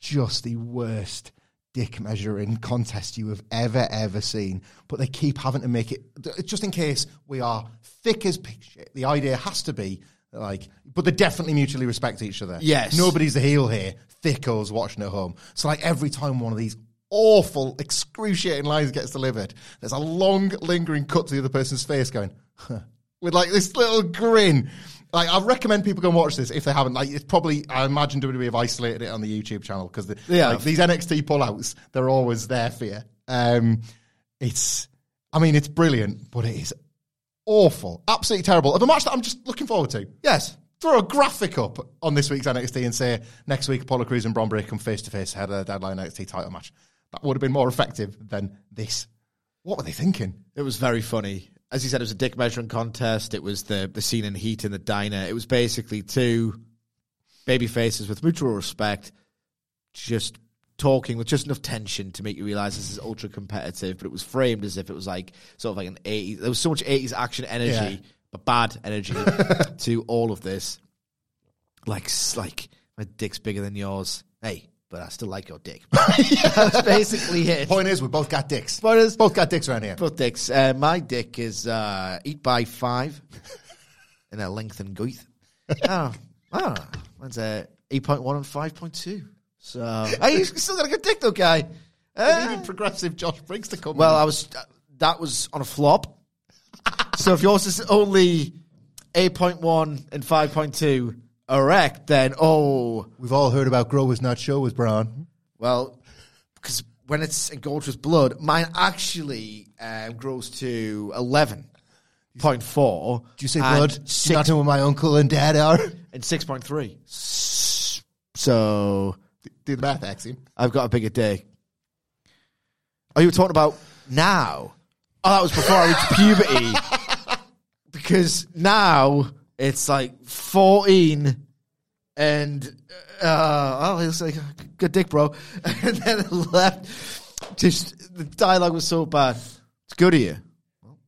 Just the worst dick measuring contest you have ever ever seen. But they keep having to make it just in case we are thick as pig shit. The idea has to be. Like, but they definitely mutually respect each other. Yes. Nobody's the heel here. Thickos watching at home. So, like, every time one of these awful, excruciating lines gets delivered, there's a long, lingering cut to the other person's face going, huh, with like this little grin. Like, I recommend people go and watch this if they haven't. Like, it's probably, I imagine WWE have isolated it on the YouTube channel because the, Yeah. like, these NXT pullouts, they're always there for you. Um, it's, I mean, it's brilliant, but it is awful, absolutely terrible. Of a match that I'm just looking forward to. Yes. Throw a graphic up on this week's NXT and say next week Apollo Crews and Breakker come face to face ahead of the deadline NXT title match. That would have been more effective than this. What were they thinking? It was very funny. As you said, it was a dick measuring contest. It was the the scene in Heat in the diner. It was basically two baby faces with mutual respect, just talking with just enough tension to make you realize this is ultra competitive. But it was framed as if it was like sort of like an 80s. There was so much 80s action energy, Yeah. but bad energy to all of this. Like like my dick's bigger than yours. Hey, but I still like your dick. That's basically it. Point is, we both got dicks. But it's- both got dicks around here. Both dicks. Uh, my dick is uh, eight by five in a length and girth. oh, oh, mine's uh, eight point one and five point two. So, hey, you still got a good dick, though, guy. Uh, needed progressive Josh Briggs to come. well, in. I was uh, that was on a flop. so if yours is only eight point one and five point two erect, then oh we've all heard about growers not showers, Bron. Well, because when it's engulfed with blood, mine actually um, grows to eleven point four. Do you say and blood? Do you Six not know where my uncle and dad are? and six point three. So Do the math, Axiom. I've got a bigger dick. Oh, you were talking about now? Oh, that was before I reached puberty. because now it's like fourteen, and uh, oh, it's like good dick, bro. And then left. Just the dialogue was so bad. It's good of you. Well,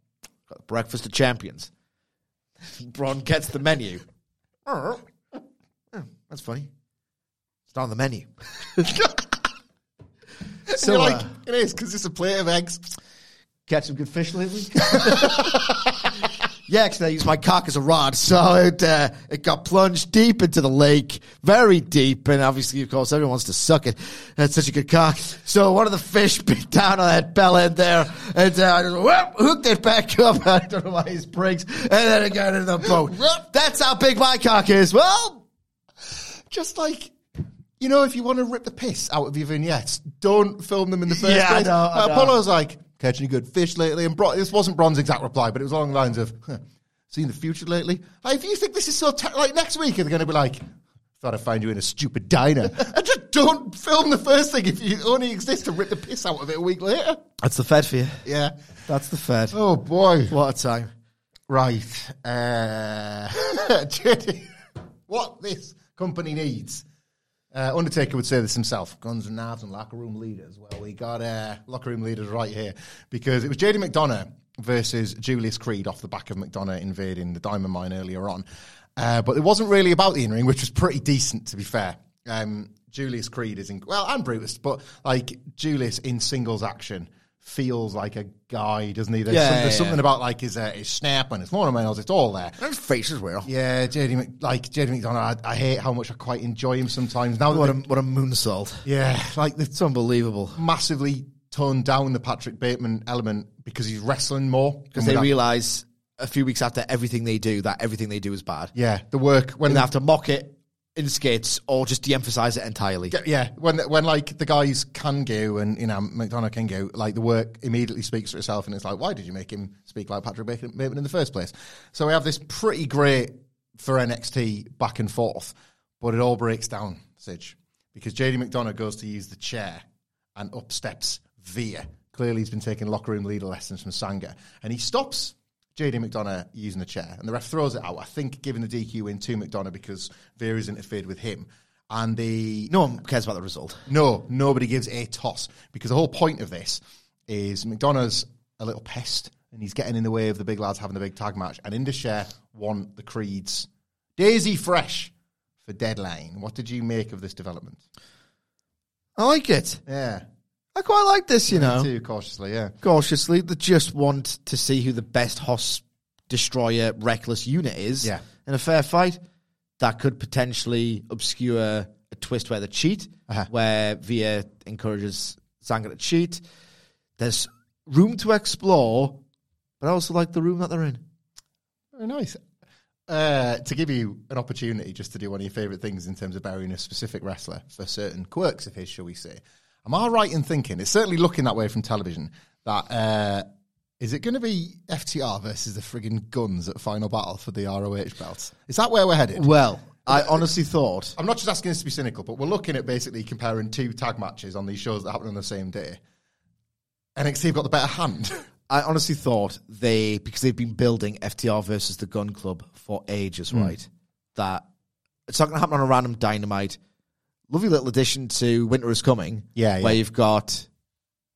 got breakfast of champions. Bron gets the menu. Oh, that's funny. It's not on the menu. So like, uh, it is because it's a plate of eggs. catch some good fish lately? Yeah, because I used my cock as a rod, so it uh, it got plunged deep into the lake, very deep, and obviously, of course, everyone wants to suck it. That's such a good cock. So one of the fish bit down on that bell end there, and uh, I just whoop, hooked it back up. I don't know why he springs, and then it got into the boat. That's how big my cock is. Well, Just like you know, if you want to rip the piss out of your vignettes, don't film them in the first Yeah, I place. know, I know. Apollo's like, catching a good fish lately. And Bron- this wasn't Bron's exact reply, but it was along the lines of, huh, seen the future lately? Like, if you think this is so, te- like, next week, they're going to be like, thought I'd find you in a stupid diner. and just don't film the first thing if you only exist to rip the piss out of it a week later. That's the Fed for you. Yeah. That's the Fed. Oh, boy. What a time. Right. Uh, JD, what this company needs. Uh, Undertaker would say this himself guns and knives and locker room leaders. Well, we got uh, locker room leaders right here because it was JD McDonagh versus Julius Creed off the back of McDonagh invading the diamond mine earlier on. Uh, but it wasn't really about the in ring, which was pretty decent, to be fair. Um, Julius Creed is in, well, and Brutus, but like Julius in singles action feels like a guy, doesn't he? There's, Yeah, some- there's yeah, something yeah. about like his, uh, his snap and his monomails, it's all there. And his face as well. Yeah, JD Mc, like JD McDonagh, I, I hate how much I quite enjoy him sometimes. Now What a, what a moonsault. yeah, like It's unbelievable. massively toned down the Patrick Bateman element because he's wrestling more. Because they realise a few weeks after everything they do, that everything they do is bad. yeah, the work when And they have to mock it in skits or just de-emphasize it entirely. Yeah, when when like the guys can go and you know McDonagh can go, like the work immediately speaks for itself, and it's like, why did you make him speak like Patrick Bateman in the first place? So we have this pretty great for NXT back and forth, but it all breaks down, Sidge, because JD McDonagh goes to use the chair and up steps Veer. Clearly, he's been taking locker room leader lessons from Sanga, and he stops JD McDonagh using the chair, and the ref throws it out. I think giving the DQ in to McDonagh because Veer's interfered with him. And the No one cares about the result. no, nobody gives a toss because the whole point of this is McDonagh's a little pest and he's getting in the way of the big lads having the big tag match. And Indus Sher want the Creeds Daisy Fresh for Deadline. What did you make of this development? I like it. Yeah, I quite like this, you know. too, cautiously. Yeah, Cautiously, they just want to see who the best Hoss Destroyer Reckless unit is. Yeah. In a fair fight, that could potentially obscure a twist where they cheat, Uh-huh. where Veer encourages Sanga to cheat. There's room to explore, but I also like the room that they're in. very nice. Uh, to give you an opportunity just to do one of your favourite things in terms of burying a specific wrestler for certain quirks of his, shall we say. Am I right in thinking, it's certainly looking that way from television, that uh, is it going to be FTR versus the friggin' Gunns at Final Battle for the ROH belt? Is that where we're headed? Well, I honestly thought I'm not just asking this to be cynical, but we're looking at basically comparing two tag matches on these shows that happen on the same day. NXT have got the better hand. I honestly thought they because they've been building FTR versus the Gunn Club for ages, Hmm. right? That it's not going to happen on a random dynamite. Lovely little addition to Winter is Coming. Yeah, where yeah. you've got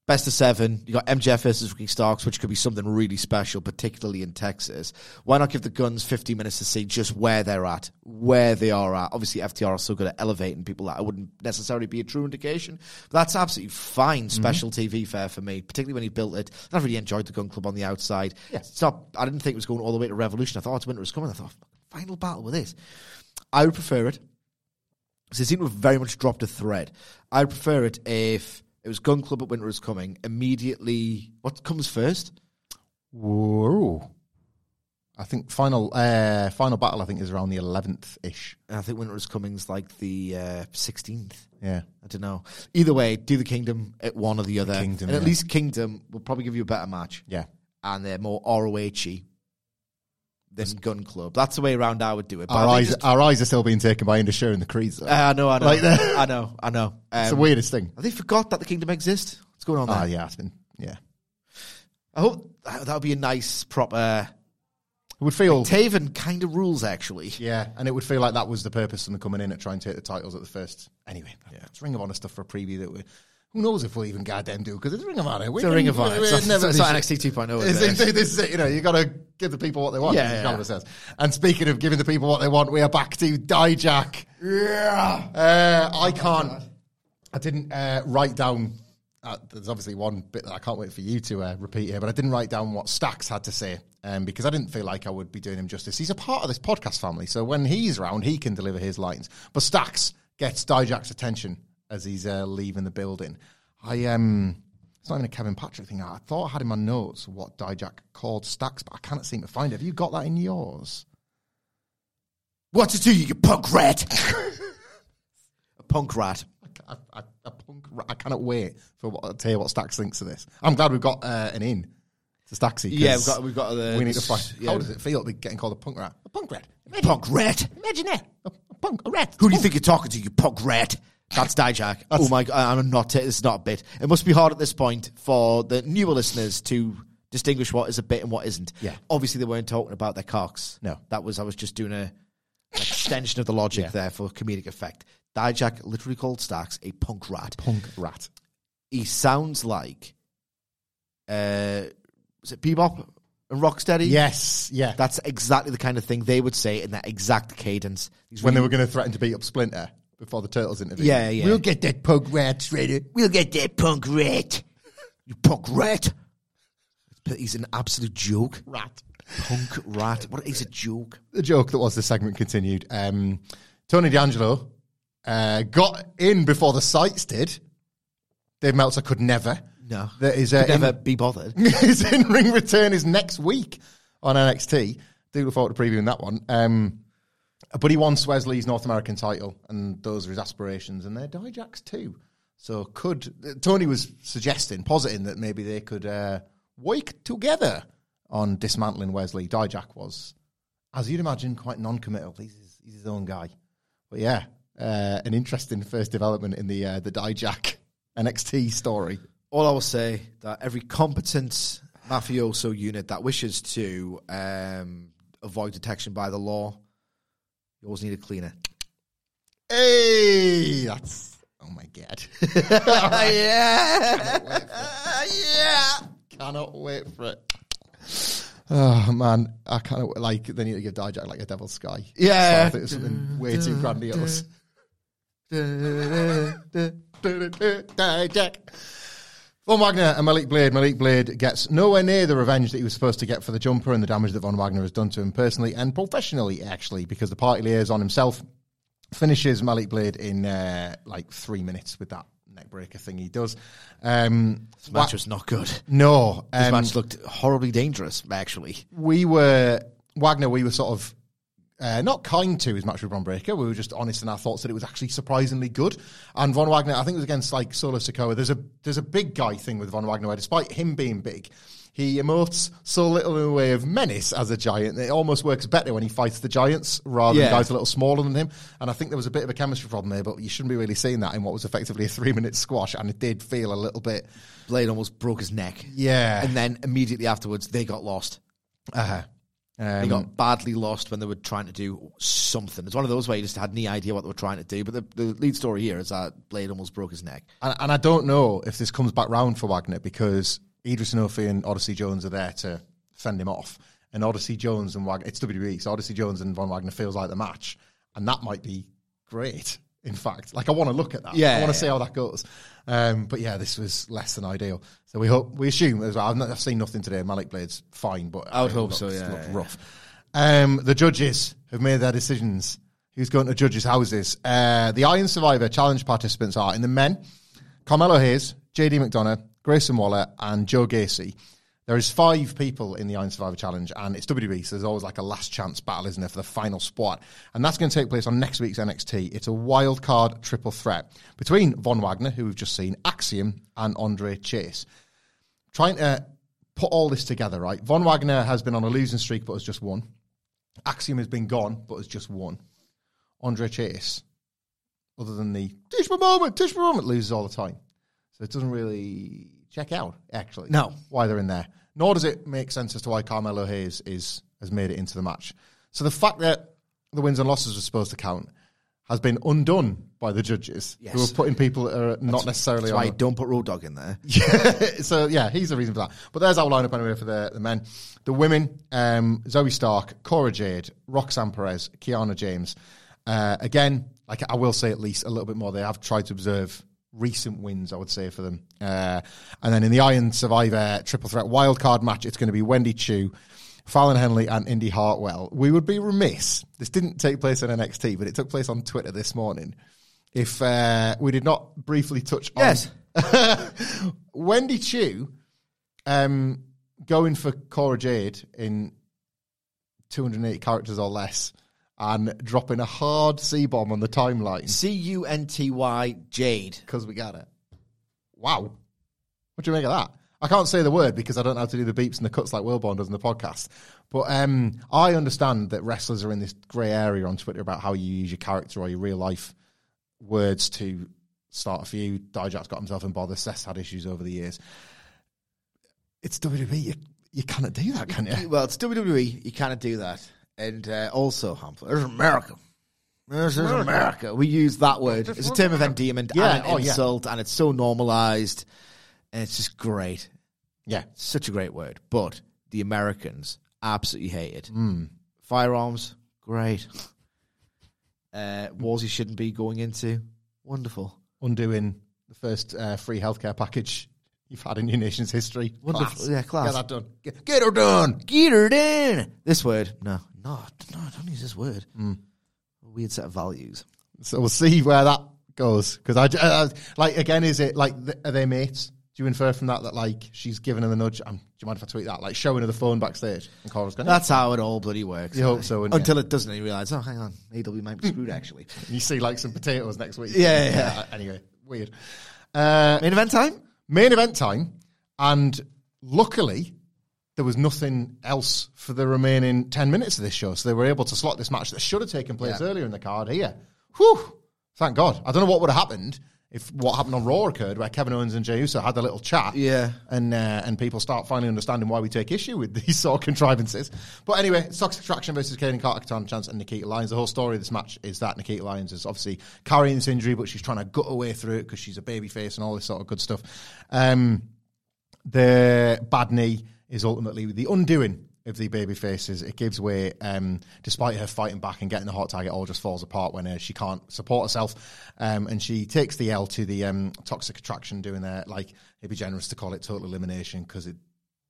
best of seven. You got MJF versus Ricky Starks, which could be something really special, particularly in Texas. Why not give the Gunns 15 minutes to see just where they're at, where they are at? Obviously, FTR are so good at elevating people that I wouldn't necessarily be a true indication. But that's absolutely fine mm-hmm. special TV fare for me, particularly when he built it. I really enjoyed the Gunn Club on the outside. Yeah. It's not, I didn't think it was going all the way to Revolution. I thought it's winter was coming. I thought, final battle with this. I would prefer it. Because they seem to have very much dropped a thread. I would prefer it if it was Gunn Club at Winter is Coming. Immediately, what comes first? Whoa. I think final uh, final battle I think is around the 11th ish. I think Winter is Coming's like the uh, 16th. Yeah. I don't know. Either way, do the Kingdom at one or the other. Kingdom, and at yeah. least Kingdom will probably give you a better match. Yeah. And they're more ROH-y than Gunn Club. That's the way around I would do it. But Our eyes, just- our eyes are still being taken by Indus Sher and the Creeds. Uh, I know, I know. Like. I know, I know. it's the Um, weirdest thing. Have they forgot that the Kingdom exists? What's going on there? Ah, yeah, it's been yeah. I hope that would be a nice, proper. It would feel Taven kind of rules, actually. yeah, and it would feel like that was the purpose of them coming in at trying to take the titles at the first. Anyway, yeah. it's Ring of Honor stuff for a preview that we. Who knows if we'll even goddamn do because it's Ring of Honor. It's a Ring of Honor. It's not, it's not NXT 2.0. It's- it? it's- this is it, you know, you got to give the people what they want. Yeah, as yeah. Says. And speaking of giving the people what they want, we are back to Dijak. Yeah, uh, I can't. I didn't uh, write down. Uh, there's obviously one bit that I can't wait for you to uh, repeat here, but I didn't write down what Stacks had to say um, because I didn't feel like I would be doing him justice. He's a part of this podcast family, so when he's around, he can deliver his lines. But Stacks gets Dijak's attention as he's uh, leaving the building. I um, it's not even a Kevin Patrick thing. I thought I had in my notes what Dijak called Stacks, but I cannot seem to find it. Have you got that in yours? What to do, you punk rat? A punk rat. I, I, a punk, ra- I cannot wait for what, to hear what Stax thinks of this. I'm glad we've got uh, an in to Staxy. Yeah, we've got- we've got the- we need to find. yeah. How does it feel to be getting called a punk rat? A punk rat. Imagine, Punk rat. imagine that. A, a punk, a rat. Who do you think you're talking to, you punk rat? That's Dijak. Oh my god, I'm not. Is not a bit. It must be hard at this point for the newer listeners to distinguish what is a bit and what isn't. Yeah. Obviously, they weren't talking about their cocks. No. that was I was just doing a an extension of the logic Yeah. there for comedic effect. Dijak literally called Stax a punk rat. Punk rat. He sounds like, uh, is it Bebop and Rocksteady? Yes, yeah. That's exactly the kind of thing they would say in that exact cadence. When they really- were going to threaten to beat up Splinter before the Turtles interview. Yeah, yeah. We'll get that punk rat shredded. We'll get that punk rat. You punk rat. But he's an absolute joke. Rat. Punk rat. What is a joke? The joke that was the segment continued. Um, Tony D'Angelo uh, got in before the sites did. Dave Meltzer could never. No. That is a Could never be bothered. his in ring return is next week on NXT. Do look forward to previewing that one. Um, but he won Wes Lee's North American title, and those are his aspirations, and they're Dijak's too. So could Tony was suggesting, positing that maybe they could uh, work together on dismantling Wes Lee. Dijak was, as you'd imagine, quite non-committal. He's his, he's his own guy. But yeah, uh, an interesting first development in the uh, the Dijak NXT story. All I will say that every competent mafioso unit that wishes to um, avoid detection by the law, you always need a cleaner. Hey, that's oh my god! yeah. yeah, cannot wait for it. Oh man, I kind of like they need to give Dijak like a Devil's Sky. Yeah. I think it's something way too grandiose. Dijak. Von Wagner and Malik Blade. Malik Blade gets nowhere near the revenge that he was supposed to get for the jumper and the damage that Von Wagner has done to him personally and professionally, actually, because the party liaison himself finishes Malik Blade in uh, like three minutes with that neckbreaker thing he does. Um, This match Wa- was not good. no, This um, match looked horribly dangerous, actually. we were Wagner. We were sort of uh, not kind to his match with Bron Breakker. We were just honest in our thoughts that it was actually surprisingly good. And Von Wagner, I think it was against like Solo Sikoa. There's a there's a big guy thing with Von Wagner where despite him being big. He emotes so little in the way of menace as a giant. that It almost works better when he fights the giants rather Yeah. than guys a little smaller than him. And I think there was a bit of a chemistry problem there, but you shouldn't be really seeing that in what was effectively a three minute squash. And it did feel a little bit, Blade almost broke his neck. yeah. And then immediately afterwards, they got lost. uh-huh. They Um, got badly lost when they were trying to do something. It's one of those where you just had no idea what they were trying to do. But the, the lead story here is that Blade almost broke his neck. And, and I don't know if this comes back round for Wagner because Edris Enofe and Odyssey Jones are there to fend him off. And Odyssey Jones and Wagner, it's WWE, so Odyssey Jones and Von Wagner feels like the match. And that might be great, in fact. Like, I want to look at that. Yeah, I want to see how that goes. Um, but yeah, this was less than ideal. So we hope, we assume as well. I've, not, I've seen nothing today. Malik Blade's fine, but I would hope looked- so, yeah, looked yeah, rough. Um, the judges have made their decisions. Who's going to judges' houses? Uh, the Iron Survivor challenge participants are in the men, Carmelo Hayes, JD McDonagh, Grayson Waller, and Joe Gacy. There is five people in the Iron Survivor Challenge, and it's WWE, so there's always like a last chance battle, isn't there, for the final spot? And that's going to take place on next week's NXT. It's a wild card triple threat between Von Wagner, who we've just seen, Axiom, and Andre Chase. Trying to put all this together, right? Von Wagner has been on a losing streak, but has just won. Axiom has been gone, but has just won. Andre Chase, other than the me moment, me moment, loses all the time. So it doesn't really check out, actually. No. Why they're in there. Nor does it make sense as to why Carmelo Hayes is has made it into the match. So the fact that the wins and losses were supposed to count has been undone by the judges who are putting people that are not necessarily That's on why don't put Road Dogg in there. so yeah, he's the reason for that. But there's our lineup anyway for the, the men. The women, um, Zoey Stark, Cora Jade, Roxanne Perez, Kiana James. Uh, again, like I will say at least a little bit more. They have tried to observe recent wins, I would say, for them. Uh, and then in the Iron Survivor triple threat wildcard match, it's going to be Wendy Choo, Fallon Henley, and Indy Hartwell. We would be remiss. This didn't take place on NXT, but it took place on Twitter this morning. If uh, we did not briefly touch on Yes. Wendy Choo um, going for Cora Jade in 280 characters or less and dropping a hard C bomb on the timeline C U N T Y Jade. because we got it. Wow. What do you make of that? I can't say the word because I don't know how to do the beeps and the cuts like Wilborn does in the podcast. But um, I understand that wrestlers are in this grey area on Twitter about how you use your character or your real life words to start a feud. Dijak's got himself in bother. Seth's had issues over the years. It's WWE. You, you cannot do that, can you? Well, it's WWE. You cannot do that. And uh, also, Hamlet, there's America. There's, there's America. We use that word. It's a term of endearment Yeah, and an oh, yeah. insult, and it's so normalized. And it's just great. Yeah. Such a great word. But the Americans absolutely hate it. Hmm. Firearms, great. Uh, wars you shouldn't be going into, wonderful. Undoing the first uh, free healthcare package you've had in your nation's history. Wonderful. Class. Yeah, class. Get that done. Get, get her done. Get her done. This word, no, no, no, don't use this word. A weird set of values. So we'll see where that goes. Because I, I, like again, is it like th- are they mates? Do you infer from that that like she's giving her the nudge? Um, do you mind if I tweet that? Like showing her the phone backstage, and Cora's going. That's how it all bloody works. You hope so, you? Until it doesn't, and you realise, oh, hang on, AEW might be screwed actually. You see like some potatoes next week. Yeah, yeah, yeah. Anyway, weird. Uh, Main event time. Main event time, and luckily there was nothing else for the remaining ten minutes of this show, so they were able to slot this match that should have taken place Yeah. earlier in the card here. Whew! Thank God. I don't know what would have happened if what happened on Raw occurred, where Kevin Owens and Jey Uso had a little chat. Yeah. and uh, and people start finally understanding why we take issue with these sort of contrivances. But anyway, Toxic Attraction versus Kayden Carter, Katana Chance, and Nikita Lyons. The whole story of this match is that Nikita Lyons is obviously carrying this injury, but she's trying to gut her way through it because she's a baby face and all this sort of good stuff. Um, the bad knee is ultimately the undoing of the baby faces. It gives way, um, despite her fighting back and getting the hot tag. It all just falls apart when uh, she can't support herself, um, and she takes the L to the um, toxic attraction, doing their like. It'd be generous to call it total elimination because it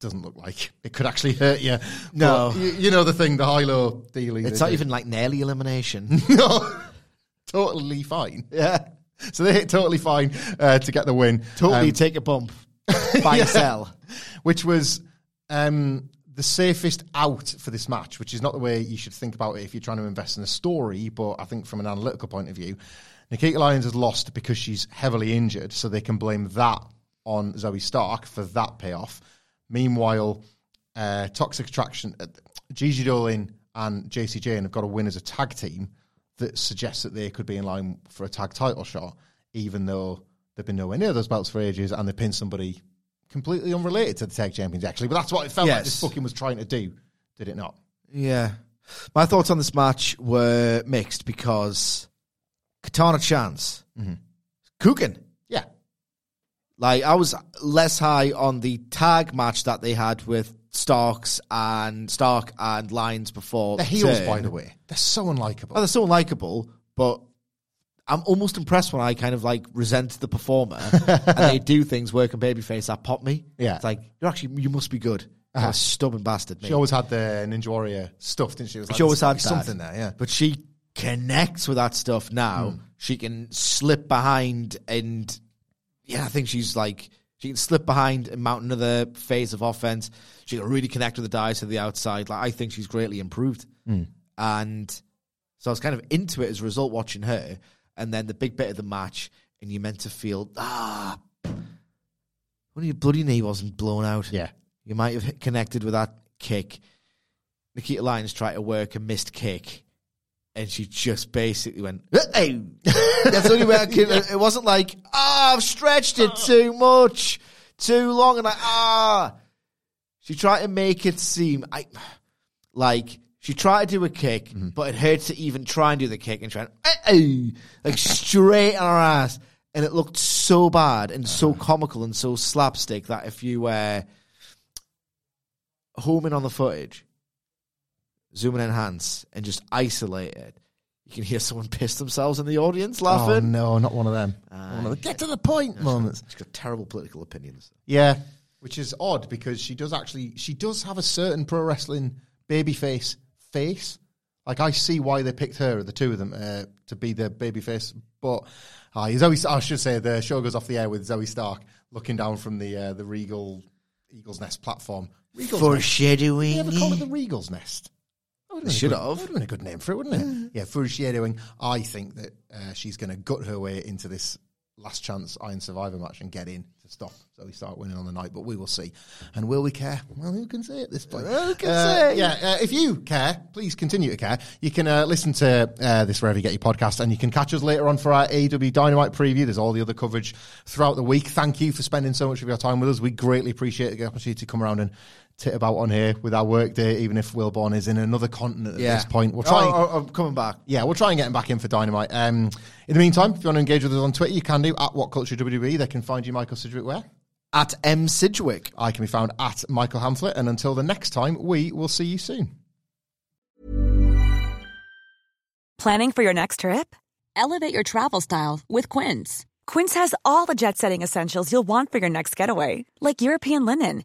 doesn't look like it could actually hurt you. No. You, you know the thing, the high low dealing. It's not do. even like nearly elimination. no, totally fine. yeah. So they hit totally fine uh, to get the win. Totally Um, take a bump. Buy and sell. which was um, the safest out for this match, which is not the way you should think about it if you're trying to invest in a story. But I think from an analytical point of view, Nikita Lyons has lost because she's heavily injured, so they can blame that on Zoey Stark for that payoff. Meanwhile, uh, Toxic Attraction, uh, Gigi Dolin and Jacy Jayne have got to win as a tag team that suggests that they could be in line for a tag title shot, even though they've been nowhere near those belts for ages and they pinned somebody completely unrelated to the tag champions, actually. But that's what it felt like this fucking was trying to do, did it not? Yeah. My thoughts on this match were mixed because Katana Chance, mm-hmm. cooking. Yeah. Like I was less high on the tag match that they had with Starks and Stark and Lyons before. The heels, turn. by the way, they're so unlikable. Oh, they're so unlikable, but I'm almost impressed when I kind of like resent the performer and they do things working babyface that pop me. Yeah. It's like you're actually you must be good. Uh-huh. You're a stubborn bastard. she always had the Ninja Warrior stuff, didn't she? Was like, she always had like that. something there, yeah. But she connects with that stuff now. Hmm. She can slip behind and yeah, I think she's like she can slip behind and mount another phase of offense. She can really connect with the dice to the outside. Like I think she's greatly improved. Hmm. And so I was kind of into it as a result watching her. And then the big bit of the match, and you're meant to feel ah when your bloody knee wasn't blown out. Yeah. You might have connected with that kick. Nikita Lyons tried to work a missed kick, and she just basically went, "Hey!" That's the only way I could. It wasn't like, "Ah, I've stretched it too much, too long," and like, ah. She tried to make it seem I like she tried to do a kick, mm-hmm. but it hurt to even try and do the kick and try and "Hey!" like straight on her ass, and it looked so bad and so uh-huh. comical and so slapstick that if you were home in on the footage, zoom and enhance, and just isolate it, you can hear someone piss themselves in the audience Oh, laughing. no, not one of them. Uh, one of the get to the point moments. She's got terrible political opinions. Yeah, which is odd because she does actually she does have a certain pro wrestling baby face. Like I see why they picked her, the two of them, uh, to be the babyface. But uh, Zoey, I should say the show goes off the air with Zoey Stark looking down from the uh, the Regal Eagles Nest platform. Regal's Nest. Foreshadowing. They ever call it the Regal's Nest? Should have. Would have been a good name for it, wouldn't it? Yeah, Foreshadowing. I think that uh, she's going to gut her way into this last chance Iron Survivor match and get in to stop Zoey Stark winning on the night, but we will see. And will we care? Well, who can say at this point? Who can Uh, say? Yeah, uh, if you care, please continue to care. You can uh, listen to uh, this wherever you get your podcast, and you can catch us later on for our AEW Dynamite preview. There's all the other coverage throughout the week. Thank you for spending so much of your time with us. We greatly appreciate the opportunity to come around and tit about on here with our work day, even if Wilborn is in another continent at this point. We'll try. Oh, oh, I'm coming back. yeah, we'll try and get him back in for Dynamite. Um, in the meantime, if you want to engage with us on Twitter, you can do at What Culture WWE. They can find you, Michael Sidgwick, where? At M Sidgwick. I can be found at Michael Hamflett. And until the next time, we will see you soon. Planning for your next trip? Elevate your travel style with Quince. Quince has all the jet setting essentials you'll want for your next getaway, like European linen,